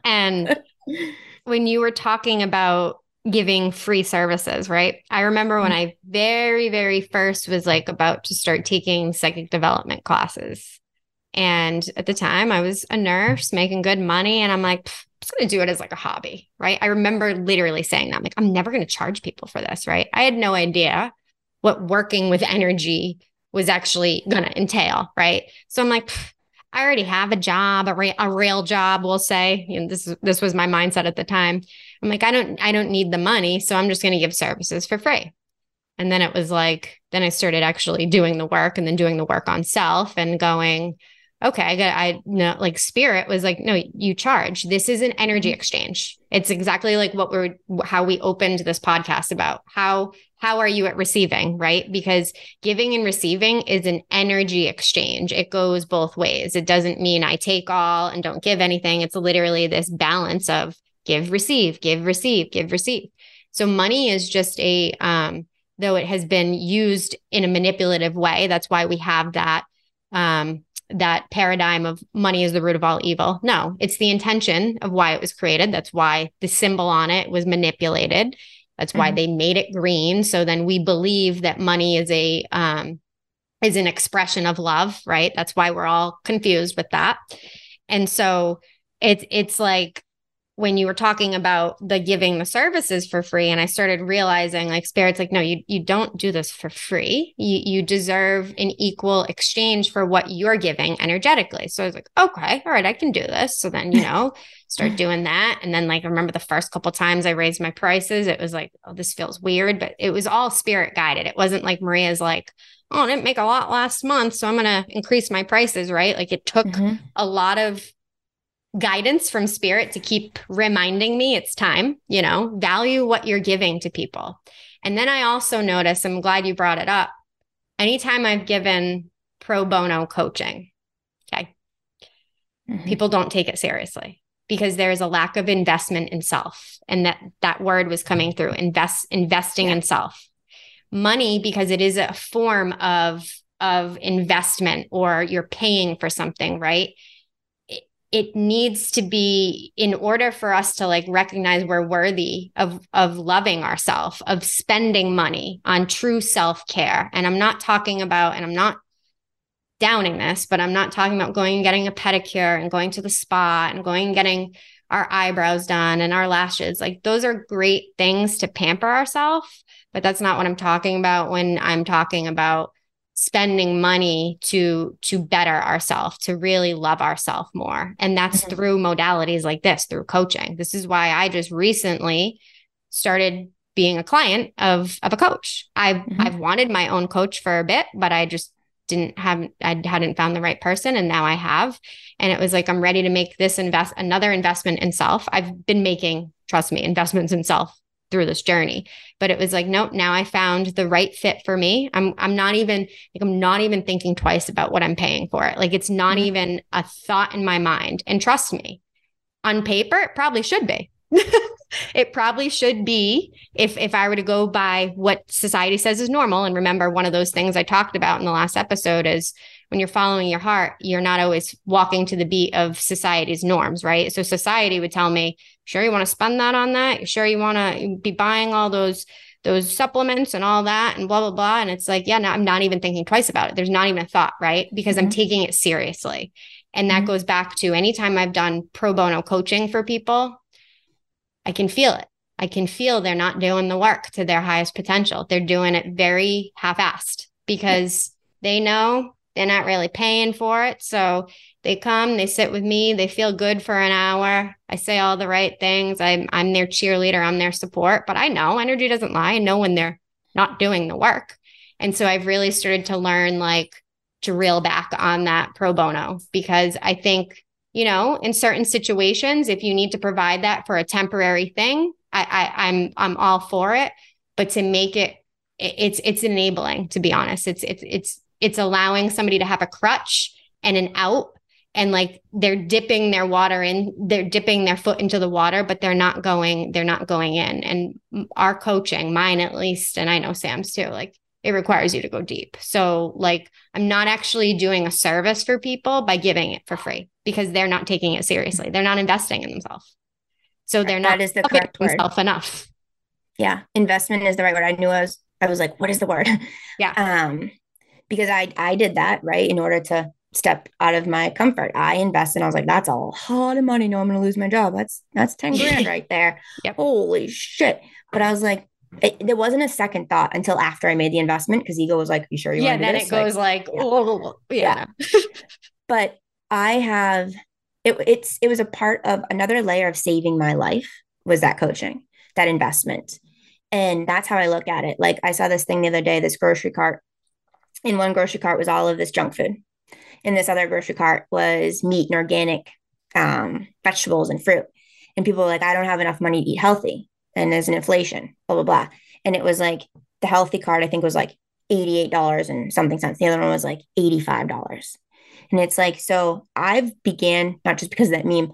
and *laughs* when you were talking about giving free services, right? I remember when mm-hmm. I very, very first was like about to start taking psychic development classes. And at the time, I was a nurse making good money. And I'm like, I'm just going to do it as like a hobby, right? I remember literally saying that, I'm like, I'm never going to charge people for this, right? I had no idea what working with energy was actually going to entail, right? So I'm like, I already have a job, a, ra- a real job, we'll say. And this this was my mindset at the time. I'm like, I don't I don't need the money, so I'm just going to give services for free. And then it was like, then I started actually doing the work and then doing the work on self and going, okay, I got, I know, like spirit was like, no, you charge. This is an energy mm-hmm. exchange. It's exactly like what we're, how we opened this podcast about. How, how are you at receiving, right? Because giving and receiving is an energy exchange. It goes both ways. It doesn't mean I take all and don't give anything. It's literally this balance of give, receive, give, receive, give, receive. So money is just a, um, though it has been used in a manipulative way. That's why we have that um, that paradigm of money is the root of all evil. No, it's the intention of why it was created. That's why the symbol on it was manipulated. That's why mm-hmm. they made it green. So then we believe that money is a um, is an expression of love, right? That's why we're all confused with that. And so it's it's like when you were talking about the giving the services for free and i started realizing like spirits like no you you don't do this for free. You you deserve an equal exchange for what you're giving energetically. So i was like okay all right i can do this. So then you know *laughs* start doing that. And then like remember the first couple times i raised my prices it was like oh this feels weird but it was all spirit guided. It wasn't like maria's like oh I didn't make a lot last month so i'm going to increase my prices right? Like it took mm-hmm. a lot of guidance from spirit to keep reminding me it's time, you know, value what you're giving to people. And then I also notice, I'm glad you brought it up. Anytime I've given pro bono coaching, okay, mm-hmm. people don't take it seriously because there's a lack of investment in self. And that that word was coming through invest investing yeah. in self. Money, because it is a form of of investment or you're paying for something, right? It needs to be in order for us to like recognize we're worthy of of loving ourselves of spending money on true self-care. And i'm not talking about and i'm not downing this but i'm not talking about going and getting a pedicure and going to the spa and going and getting our eyebrows done and our lashes. Like those are great things to pamper ourselves but that's not what i'm talking about when i'm talking about spending money to to better ourselves to really love ourselves more. And that's mm-hmm. through modalities like this through coaching. This is why i just recently started being a client of of a coach. I've mm-hmm. i've wanted my own coach for a bit but i just didn't have i hadn't found the right person and now i have. And it was like i'm ready to make this invest another investment in self. I've been making trust me investments in self through this journey. But it was like nope now i found the right fit for me. I'm i'm not even like i'm not even thinking twice about what i'm paying for it. Like it's not mm-hmm. even a thought in my mind. And trust me on paper it probably should be. *laughs* It probably should be if if i were to go by what society says is normal. And remember one of those things i talked about in the last episode is when you're following your heart, you're not always walking to the beat of society's norms, right? So society would tell me, sure you want to spend that on that? You sure you want to be buying all those those supplements and all that and blah blah blah? And it's like yeah no, i'm not even thinking twice about it. There's not even a thought right? Because mm-hmm. i'm taking it seriously. And that mm-hmm. goes back to anytime i've done pro bono coaching for people i can feel it. I can feel they're not doing the work to their highest potential. They're doing it very half-assed because they know they're not really paying for it. So they come, they sit with me, they feel good for an hour. I say all the right things. I'm I'm their cheerleader, I'm their support, but I know energy doesn't lie. I know when they're not doing the work. And so I've really started to learn like to reel back on that pro bono because I think, you know, in certain situations, if you need to provide that for a temporary thing, I, I I'm I'm all for it. But to make it it's it's enabling to be honest it's it's it's it's allowing somebody to have a crutch and an out and like they're dipping their water in they're dipping their foot into the water but they're not going they're not going in. And our coaching mine at least and i know sam's too like it requires you to go deep. So like i'm not actually doing a service for people by giving it for free because they're not taking it seriously. They're not investing in themselves. So they're not that is the correct word. enough. Yeah. Investment is the right word. I knew i was i was like what is the word? Yeah. *laughs* Um because i i did that right in order to step out of my comfort. I invested. I was like, that's a lot of money. No, I'm going to lose my job. That's that's 10 *laughs* grand right there. Yep. Holy shit. But I was like, it, there wasn't a second thought until after I made the investment because ego was like, you sure you yeah, want to then this? it goes like, like oh, yeah. yeah. but I have, it, it's, it was a part of another layer of saving my life was that coaching, that investment. And that's how I look at it. Like I saw this thing the other day, this grocery cart. In one grocery cart was all of this junk food in this other grocery cart was meat and organic um, vegetables and fruit. And people were like, I don't have enough money to eat healthy. And there's an inflation, blah, blah, blah. And it was like the healthy cart, I think was like $88 and something cents. The other one was like $85. And it's like, so I've began, not just because of that meme,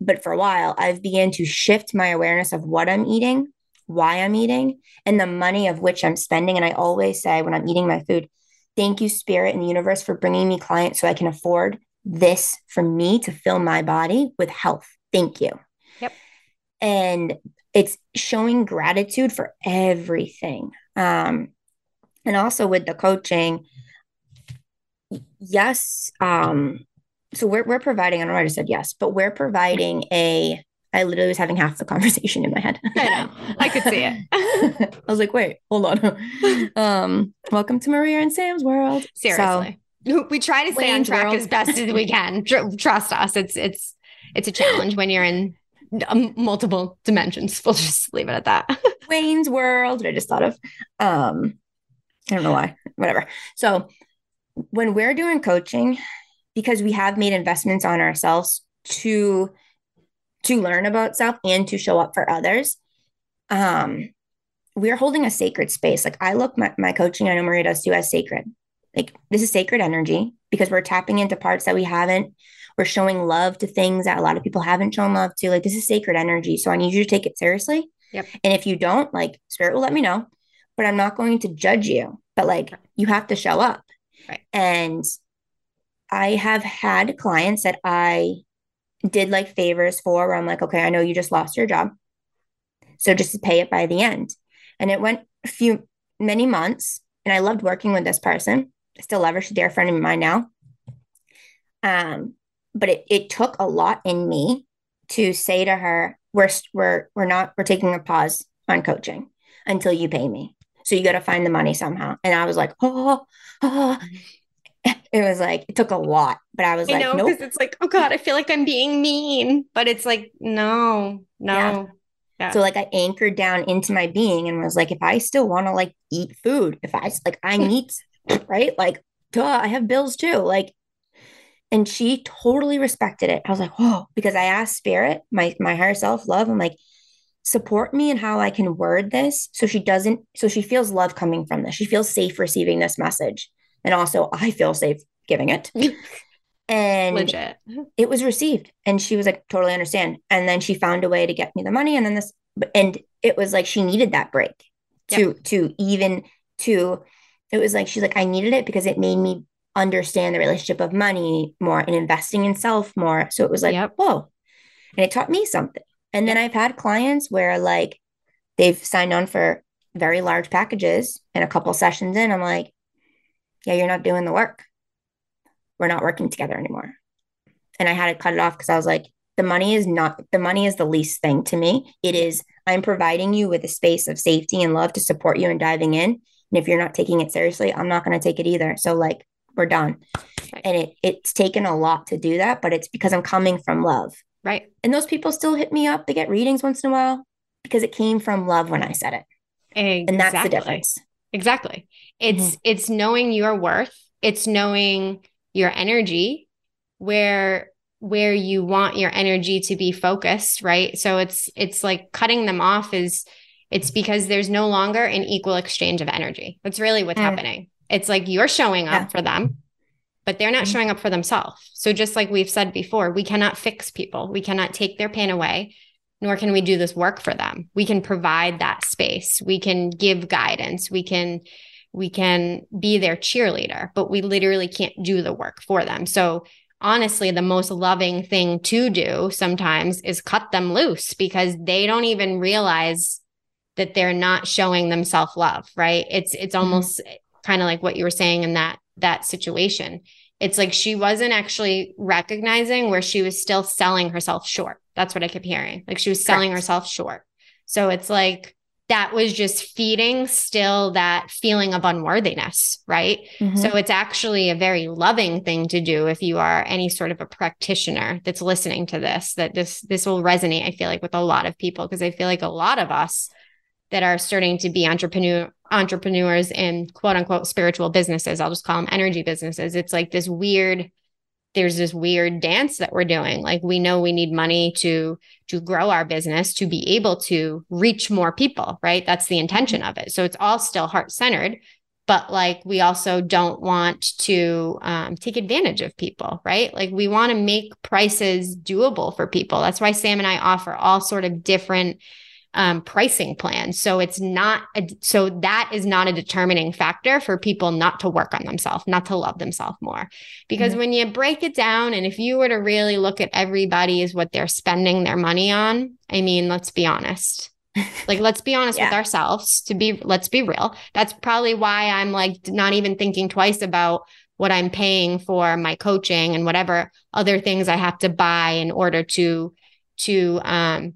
but for a while, I've began to shift my awareness of what I'm eating, why I'm eating, and the money of which I'm spending. And I always say when I'm eating my food, Thank you, Spirit and the universe, for bringing me clients so I can afford this for me to fill my body with health. Thank you. Yep. And it's showing gratitude for everything. Um, and also with the coaching, yes. Um, so we're, we're providing, I don't know I just said yes, but we're providing a I literally was having half the conversation in my head. I know. I could see it. *laughs* I was like, wait, hold on. Um, welcome to Maria and Sam's world. Seriously. So, we try to stay on track world. as best as we can. Trust us. It's it's it's a challenge when you're in um, multiple dimensions. We'll just leave it at that. *laughs* Wayne's World. I just thought of. Um, I don't know why. Whatever. So when we're doing coaching, because we have made investments on ourselves to to learn about self and to show up for others. Um we're holding a sacred space. Like i look my, my coaching i know maria does too as sacred. Like this is sacred energy because we're tapping into parts that we haven't. We're showing love to things that a lot of people haven't shown love to. Like this is sacred energy. So i need you to take it seriously. Yep. And if you don't like spirit will let me know but i'm not going to judge you. But like you have to show up. Right. And i have had clients that i did like favors for where I'm like, okay, I know you just lost your job. So just to pay it by the end. And it went a few, many months. And I loved working with this person. I still love her. She's a dear friend of mine now. Um, but it, it took a lot in me to say to her, we're, we're, we're not, we're taking a pause on coaching until you pay me. So you got to find the money somehow. And I was like, oh, oh, it was like it took a lot, but I was I like, know, nope. It's like, oh God, I feel like I'm being mean, but it's like, no, no. Yeah. Yeah. So like I anchored down into my being and was like, if I still want to like eat food, if I like I *laughs* need right, like duh, I have bills too. Like, and she totally respected it. I was like, whoa, because I asked spirit, my my higher self, love. I'm like, support me in how I can word this so she doesn't, so she feels love coming from this. She feels safe receiving this message. And also, I feel safe giving it. *laughs* and legit, it was received. And she was like, totally understand. And then she found a way to get me the money. And then this, and it was like she needed that break to, yep. to even, to, it was like, she's like, I needed it because it made me understand the relationship of money more and investing in self more. So it was like, yep. whoa. And it taught me something. And then I've had clients where like they've signed on for very large packages and a couple sessions in, I'm like, yeah, you're not doing the work. We're not working together anymore. And I had to cut it off because I was like, the money is not the money is the least thing to me. It is I'm providing you with a space of safety and love to support you and diving in. And if you're not taking it seriously, I'm not going to take it either. So like we're done. Right. And it it's taken a lot to do that, but it's because I'm coming from love. Right. And those people still hit me up. They get readings once in a while because it came from love when I said it. Exactly. And that's the difference. Exactly. It's mm-hmm. it's knowing your worth. It's knowing your energy where where you want your energy to be focused, right? So it's it's like cutting them off is it's because there's no longer an equal exchange of energy. That's really what's mm. happening. It's like you're showing up yeah. for them but they're not mm-hmm. showing up for themselves. So, just like we've said before, we cannot fix people, we cannot take their pain away, nor can we do this work for them. We can provide that space, we can give guidance, we can. We can be their cheerleader, but we literally can't do the work for them. So, honestly, the most loving thing to do sometimes is cut them loose because they don't even realize that they're not showing themselves love, right? It's it's mm-hmm. almost mm-hmm. kind of like what you were saying in that that situation. It's like she wasn't actually recognizing where she was still selling herself short. That's what I kept hearing. Like she was selling Correct. herself short. So it's like that was just feeding still that feeling of unworthiness, right? Mm-hmm. So it's actually a very loving thing to do if you are any sort of a practitioner that's listening to this that this this will resonate I feel like with a lot of people because I feel like a lot of us that are starting to be entrepreneur entrepreneurs in quote unquote spiritual businesses. I'll just call them energy businesses. It's like this weird there's this weird dance that we're doing. Like we know we need money to to grow our business to be able to reach more people right? That's the intention of it. So it's all still heart centered but like we also don't want to um, take advantage of people right? Like we want to make prices doable for people. That's why sam and i offer all sort of different um, pricing plan. So it's not, a, so that is not a determining factor for people not to work on themselves, not to love themselves more. Because mm-hmm. when you break it down, and if you were to really look at everybody as what they're spending their money on, I mean, let's be honest. like let's be honest *laughs* yeah. with ourselves to be let's be real that's probably why i'm like not even thinking twice about what i'm paying for my coaching and whatever other things i have to buy in order to to um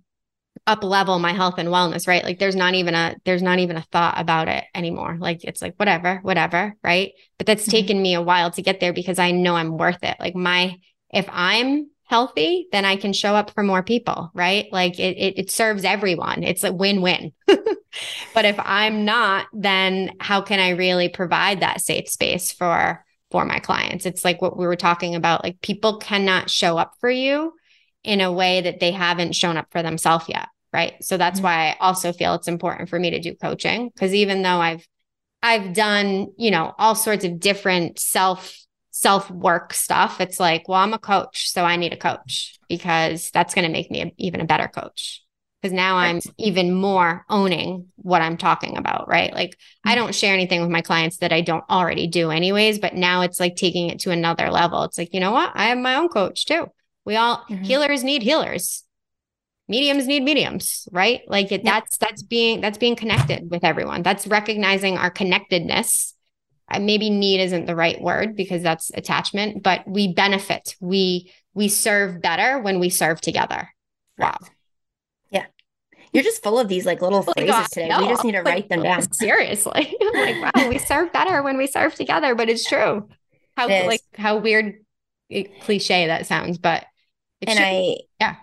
up level my health and wellness, right? Like there's not even a there's not even a thought about it anymore. Like it's like whatever, whatever, right? But that's mm-hmm. taken me a while to get there because I know I'm worth it. Like my if I'm healthy, then I can show up for more people, right? Like it it, it serves everyone. It's a win-win. *laughs* but if I'm not, then how can I really provide that safe space for for my clients? It's like what we were talking about. Like people cannot show up for you in a way that they haven't shown up for themselves yet right? So that's mm-hmm. why i also feel it's important for me to do coaching because even though i've i've done you know all sorts of different self self work stuff it's like well i'm a coach so i need a coach because that's going to make me a, even a better coach. Because now i'm even more owning what i'm talking about right? Like mm-hmm. i don't share anything with my clients that i don't already do anyways but now it's like taking it to another level. It's like you know what? I have my own coach too. We all mm-hmm. healers need healers mediums need mediums right? Like it, that's that's being that's being connected with everyone. That's recognizing our connectedness. Maybe need isn't the right word because that's attachment but we benefit. We we serve better when we serve together. Wow. Yeah. You're just full of these like little oh phrases God, today. No, we just need to like, write them *laughs* down. Seriously. *laughs* Like wow we serve better when we serve together but it's true. How like how weird eh, cliche that sounds but and I yeah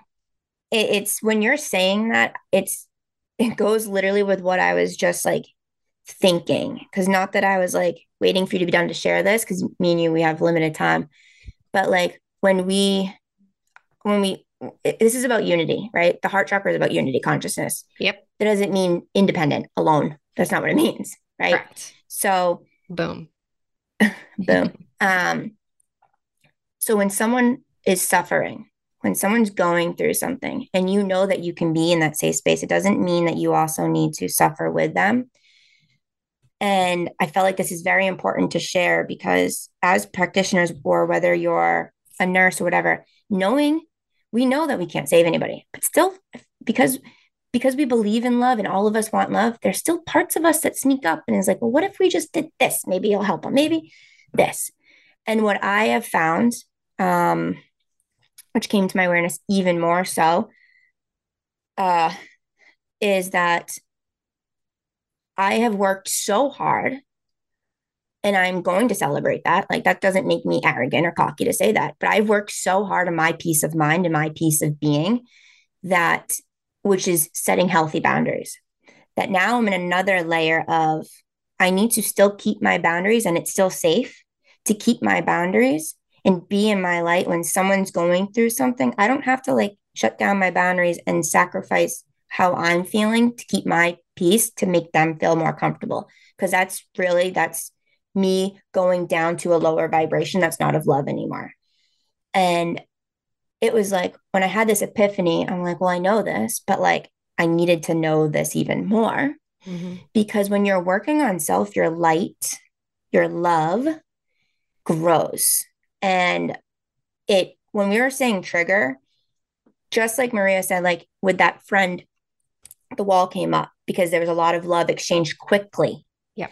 it, it's when you're saying that it's it goes literally with what I was just like thinking. Because not that I was like waiting for you to be done to share this because me and you we have limited time. But like when we when we it, this is about unity right? The heart chakra is about unity consciousness. Yep. That doesn't mean independent alone. That's not what it means right? Correct. so boom. *laughs* boom. Um so when someone is suffering when someone's going through something and you know that you can be in that safe space, it doesn't mean that you also need to suffer with them. And I felt like this is very important to share because as practitioners, or whether you're a nurse or whatever, knowing we know that we can't save anybody, but still, because because we believe in love and all of us want love, there's still parts of us that sneak up and is like, well, what if we just did this? Maybe it'll help them. Maybe this. And what I have found, um, which came to my awareness even more so, uh, is that I have worked so hard and I'm going to celebrate that. Like, that doesn't make me arrogant or cocky to say that, but I've worked so hard on my peace of mind and my peace of being that, which is setting healthy boundaries. That now I'm in another layer of I need to still keep my boundaries and it's still safe to keep my boundaries and be in my light when someone's going through something. I don't have to like shut down my boundaries and sacrifice how I'm feeling to keep my peace to make them feel more comfortable. Cause that's really, that's me going down to a lower vibration that's not of love anymore. And it was like when I had this epiphany, I'm like, well, I know this, but like I needed to know this even more. Mm-hmm. Because when you're working on self, your light, your love grows. And it, when we were saying trigger, just like Maria said, like with that friend, the wall came up because there was a lot of love exchanged quickly. Yeah.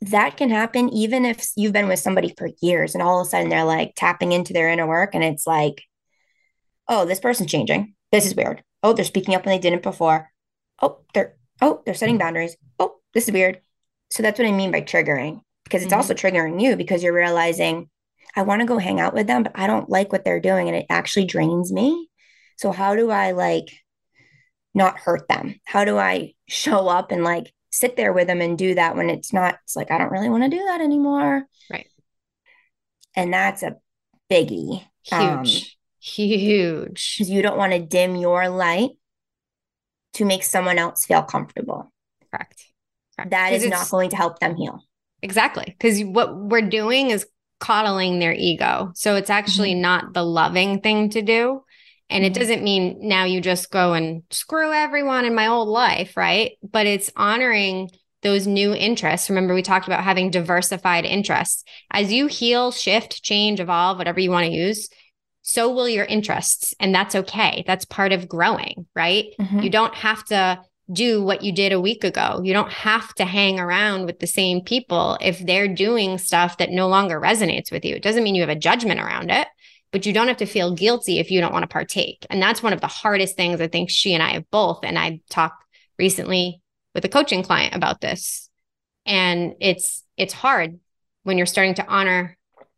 That can happen even if you've been with somebody for years and all of a sudden they're like tapping into their inner work and it's like, oh, this person's changing. This is weird. Oh, they're speaking up when they didn't before. Oh, they're oh, they're setting boundaries. Oh, this is weird. So that's what I mean by triggering because it's mm-hmm. also triggering you because you're realizing I want to go hang out with them, but I don't like what they're doing and it actually drains me. So how do I like not hurt them? How do I show up and like sit there with them and do that when it's not, it's like, I don't really want to do that anymore. Right. And that's a biggie. Huge. Um, Huge. Because you don't want to dim your light to make someone else feel comfortable. Correct. Correct. That is not going to help them heal. Exactly. Because what we're doing is coddling their ego. So it's actually mm-hmm. not the loving thing to do. And it mm-hmm. doesn't mean now you just go and screw everyone in my old life, right? But it's honoring those new interests. Remember, we talked about having diversified interests. As you heal, shift, change, evolve, whatever you want to use, so will your interests. And that's okay. That's part of growing, right? Mm-hmm. You don't have to do what you did a week ago. You don't have to hang around with the same people if they're doing stuff that no longer resonates with you. It doesn't mean you have a judgment around it, but you don't have to feel guilty if you don't want to partake. And that's one of the hardest things I think she and I have both. And I talked recently with a coaching client about this. And it's it's hard when you're starting to honor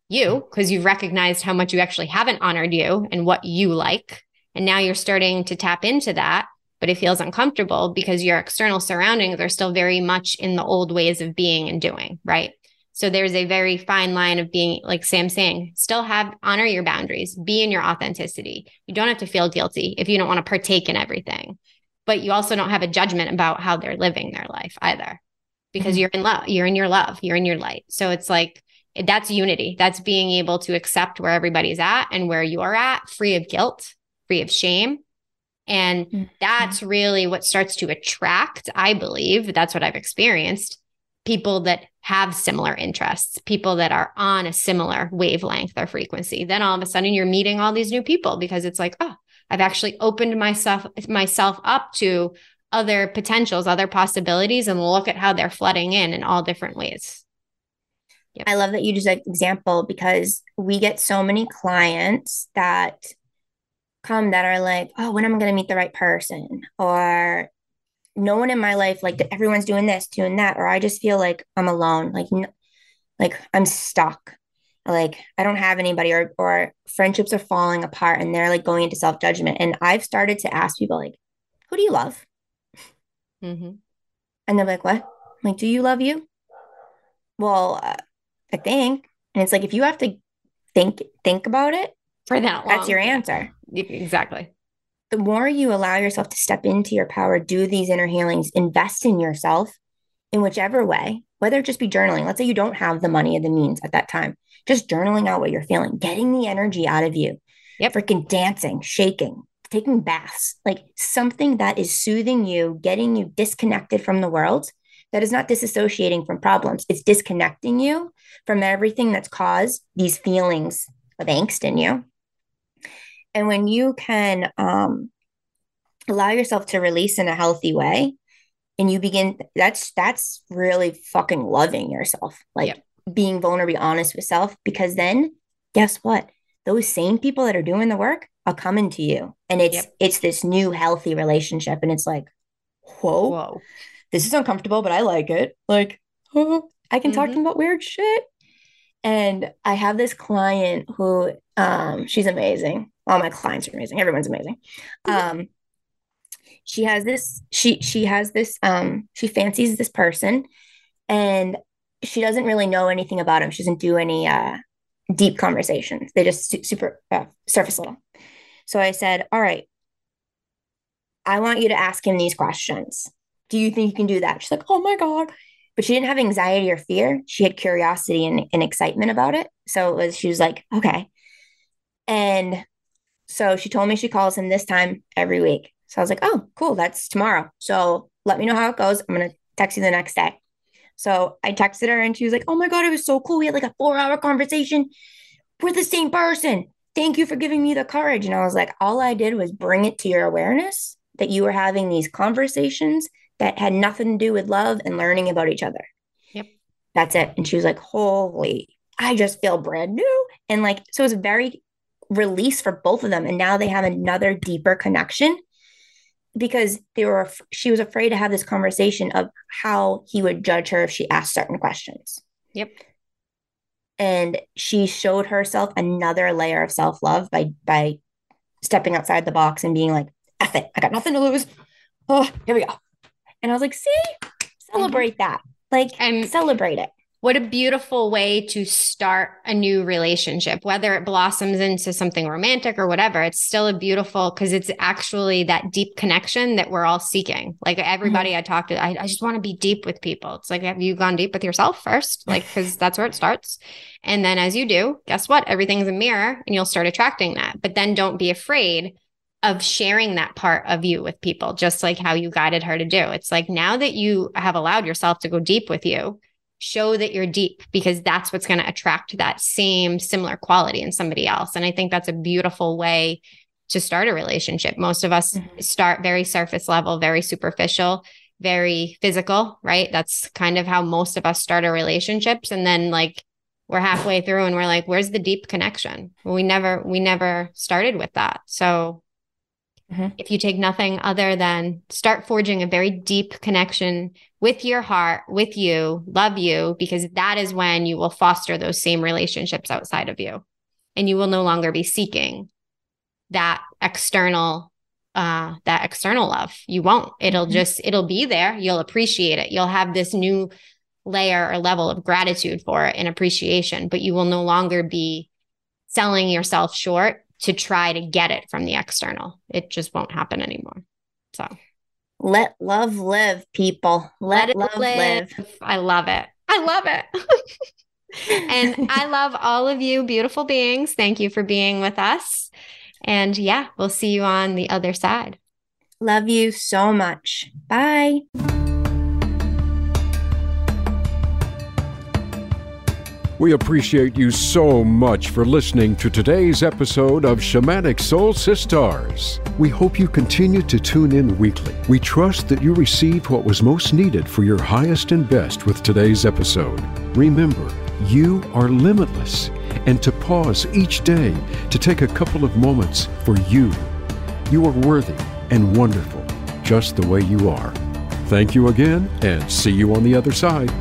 you because you've recognized how much you actually haven't honored you and what you like. And now you're starting to tap into that but it feels uncomfortable because your external surroundings are still very much in the old ways of being and doing, right? So there's a very fine line of being like Sam saying, still have honor your boundaries, be in your authenticity. You don't have to feel guilty if you don't want to partake in everything. But you also don't have a judgment about how they're living their life either. Because mm-hmm. you're in love, you're in your love, you're in your light. So it's like that's unity. That's being able to accept where everybody's at and where you're at, free of guilt, free of shame, and mm-hmm. that's really what starts to attract, I believe, that's what I've experienced people that have similar interests, people that are on a similar wavelength or frequency. Then all of a sudden you're meeting all these new people because it's like, oh, I've actually opened myself myself up to other potentials, other possibilities, and look at how they're flooding in in all different ways. Yep. I love that you use that example because we get so many clients that come that are like, oh, when am I going to meet the right person? Or no one in my life, like everyone's doing this, doing that, or I just feel like I'm alone, like, like I'm stuck. Like I don't have anybody, or or friendships are falling apart, and they're like going into self judgment. And I've started to ask people like, "Who do you love?" Mm-hmm. And they're like, "What?" I'm like, "Do you love you?" Well, uh, I think, and it's like if you have to think think about it for that, long. that's your answer. Exactly. The more you allow yourself to step into your power, do these inner healings, invest in yourself in whichever way, whether it just be journaling. Let's say you don't have the money or the means at that time, just journaling out what you're feeling, getting the energy out of you. Yep. Freaking dancing, shaking, taking baths, like something that is soothing you, getting you disconnected from the world. That is not disassociating from problems. It's disconnecting you from everything that's caused these feelings of angst in you. And when you can um, allow yourself to release in a healthy way, and you begin, that's that's really fucking loving yourself, like yep. being vulnerable, honest with self. Because then, guess what? Those same people that are doing the work are coming to you, and it's yep. it's this new healthy relationship, and it's like, whoa, whoa, this is uncomfortable, but I like it. Like, oh, *laughs* I can mm-hmm. talk to them about weird shit. And I have this client who um, she's amazing. All my clients are amazing. Everyone's amazing. Um she has this she she has this um she fancies this person and she doesn't really know anything about him. She doesn't do any uh deep conversations. They just su- super uh, surface level. So i said all right. I want you to ask him these questions. Do you think you can do that? She's like oh my god but she didn't have anxiety or fear. She had curiosity and, and excitement about it. So it was, she was like, okay. And so she told me she calls him this time every week. So I was like, oh, cool. That's tomorrow. So let me know how it goes. I'm going to text you the next day. So I texted her and she was like, oh my God, it was so cool. We had like a four hour conversation. We're the same person. Thank you for giving me the courage. And I was like, all I did was bring it to your awareness that you were having these conversations that had nothing to do with love and learning about each other. Yep. That's it. And she was like, holy, I just feel brand new. And like, so it was very release for both of them. And now they have another deeper connection because they were, she was afraid to have this conversation of how he would judge her if she asked certain questions. Yep. And she showed herself another layer of self love by, by stepping outside the box and being like, F it, I got nothing to lose. Oh, here we go. And I was like, see, celebrate that. Like, and celebrate it. What a beautiful way to start a new relationship, whether it blossoms into something romantic or whatever. It's still a beautiful because it's actually that deep connection that we're all seeking. Like everybody mm-hmm. I talk to, I, I just want to be deep with people. It's like, have you gone deep with yourself first? *sighs* Like, because that's where it starts. And then as you do, guess what? Everything's a mirror and you'll start attracting that. But then don't be afraid of sharing that part of you with people, just like how you guided her to do. It's like now that you have allowed yourself to go deep with you, show that you're deep because that's what's going to attract that same similar quality in somebody else. And I think that's a beautiful way to start a relationship. Most of us mm-hmm. start very surface level, very superficial, very physical, right? That's kind of how most of us start our relationships. And then like we're halfway through and we're like, where's the deep connection? We never, we never started with that. So Mm-hmm. If you take nothing other than start forging a very deep connection with your heart, with you, love you, because that is when you will foster those same relationships outside of you. And you will no longer be seeking that external uh that external love you won't it'll mm-hmm. just it'll be there you'll appreciate it you'll have this new layer or level of gratitude for it and appreciation but you will no longer be selling yourself short to try to get it from the external. It just won't happen anymore. So let love live, people. Let, let love live. live. I love it. I love it. *laughs* and I *laughs* love all of you beautiful beings. Thank you for being with us. And yeah, we'll see you on the other side. Love you so much. Bye. We appreciate you so much for listening to today's episode of Shamanic Soul Sisters. We hope you continue to tune in weekly. We trust that you received what was most needed for your highest and best with today's episode. Remember, you are limitless, and to pause each day to take a couple of moments for you. You are worthy and wonderful, just the way you are. Thank you again, and see you on the other side.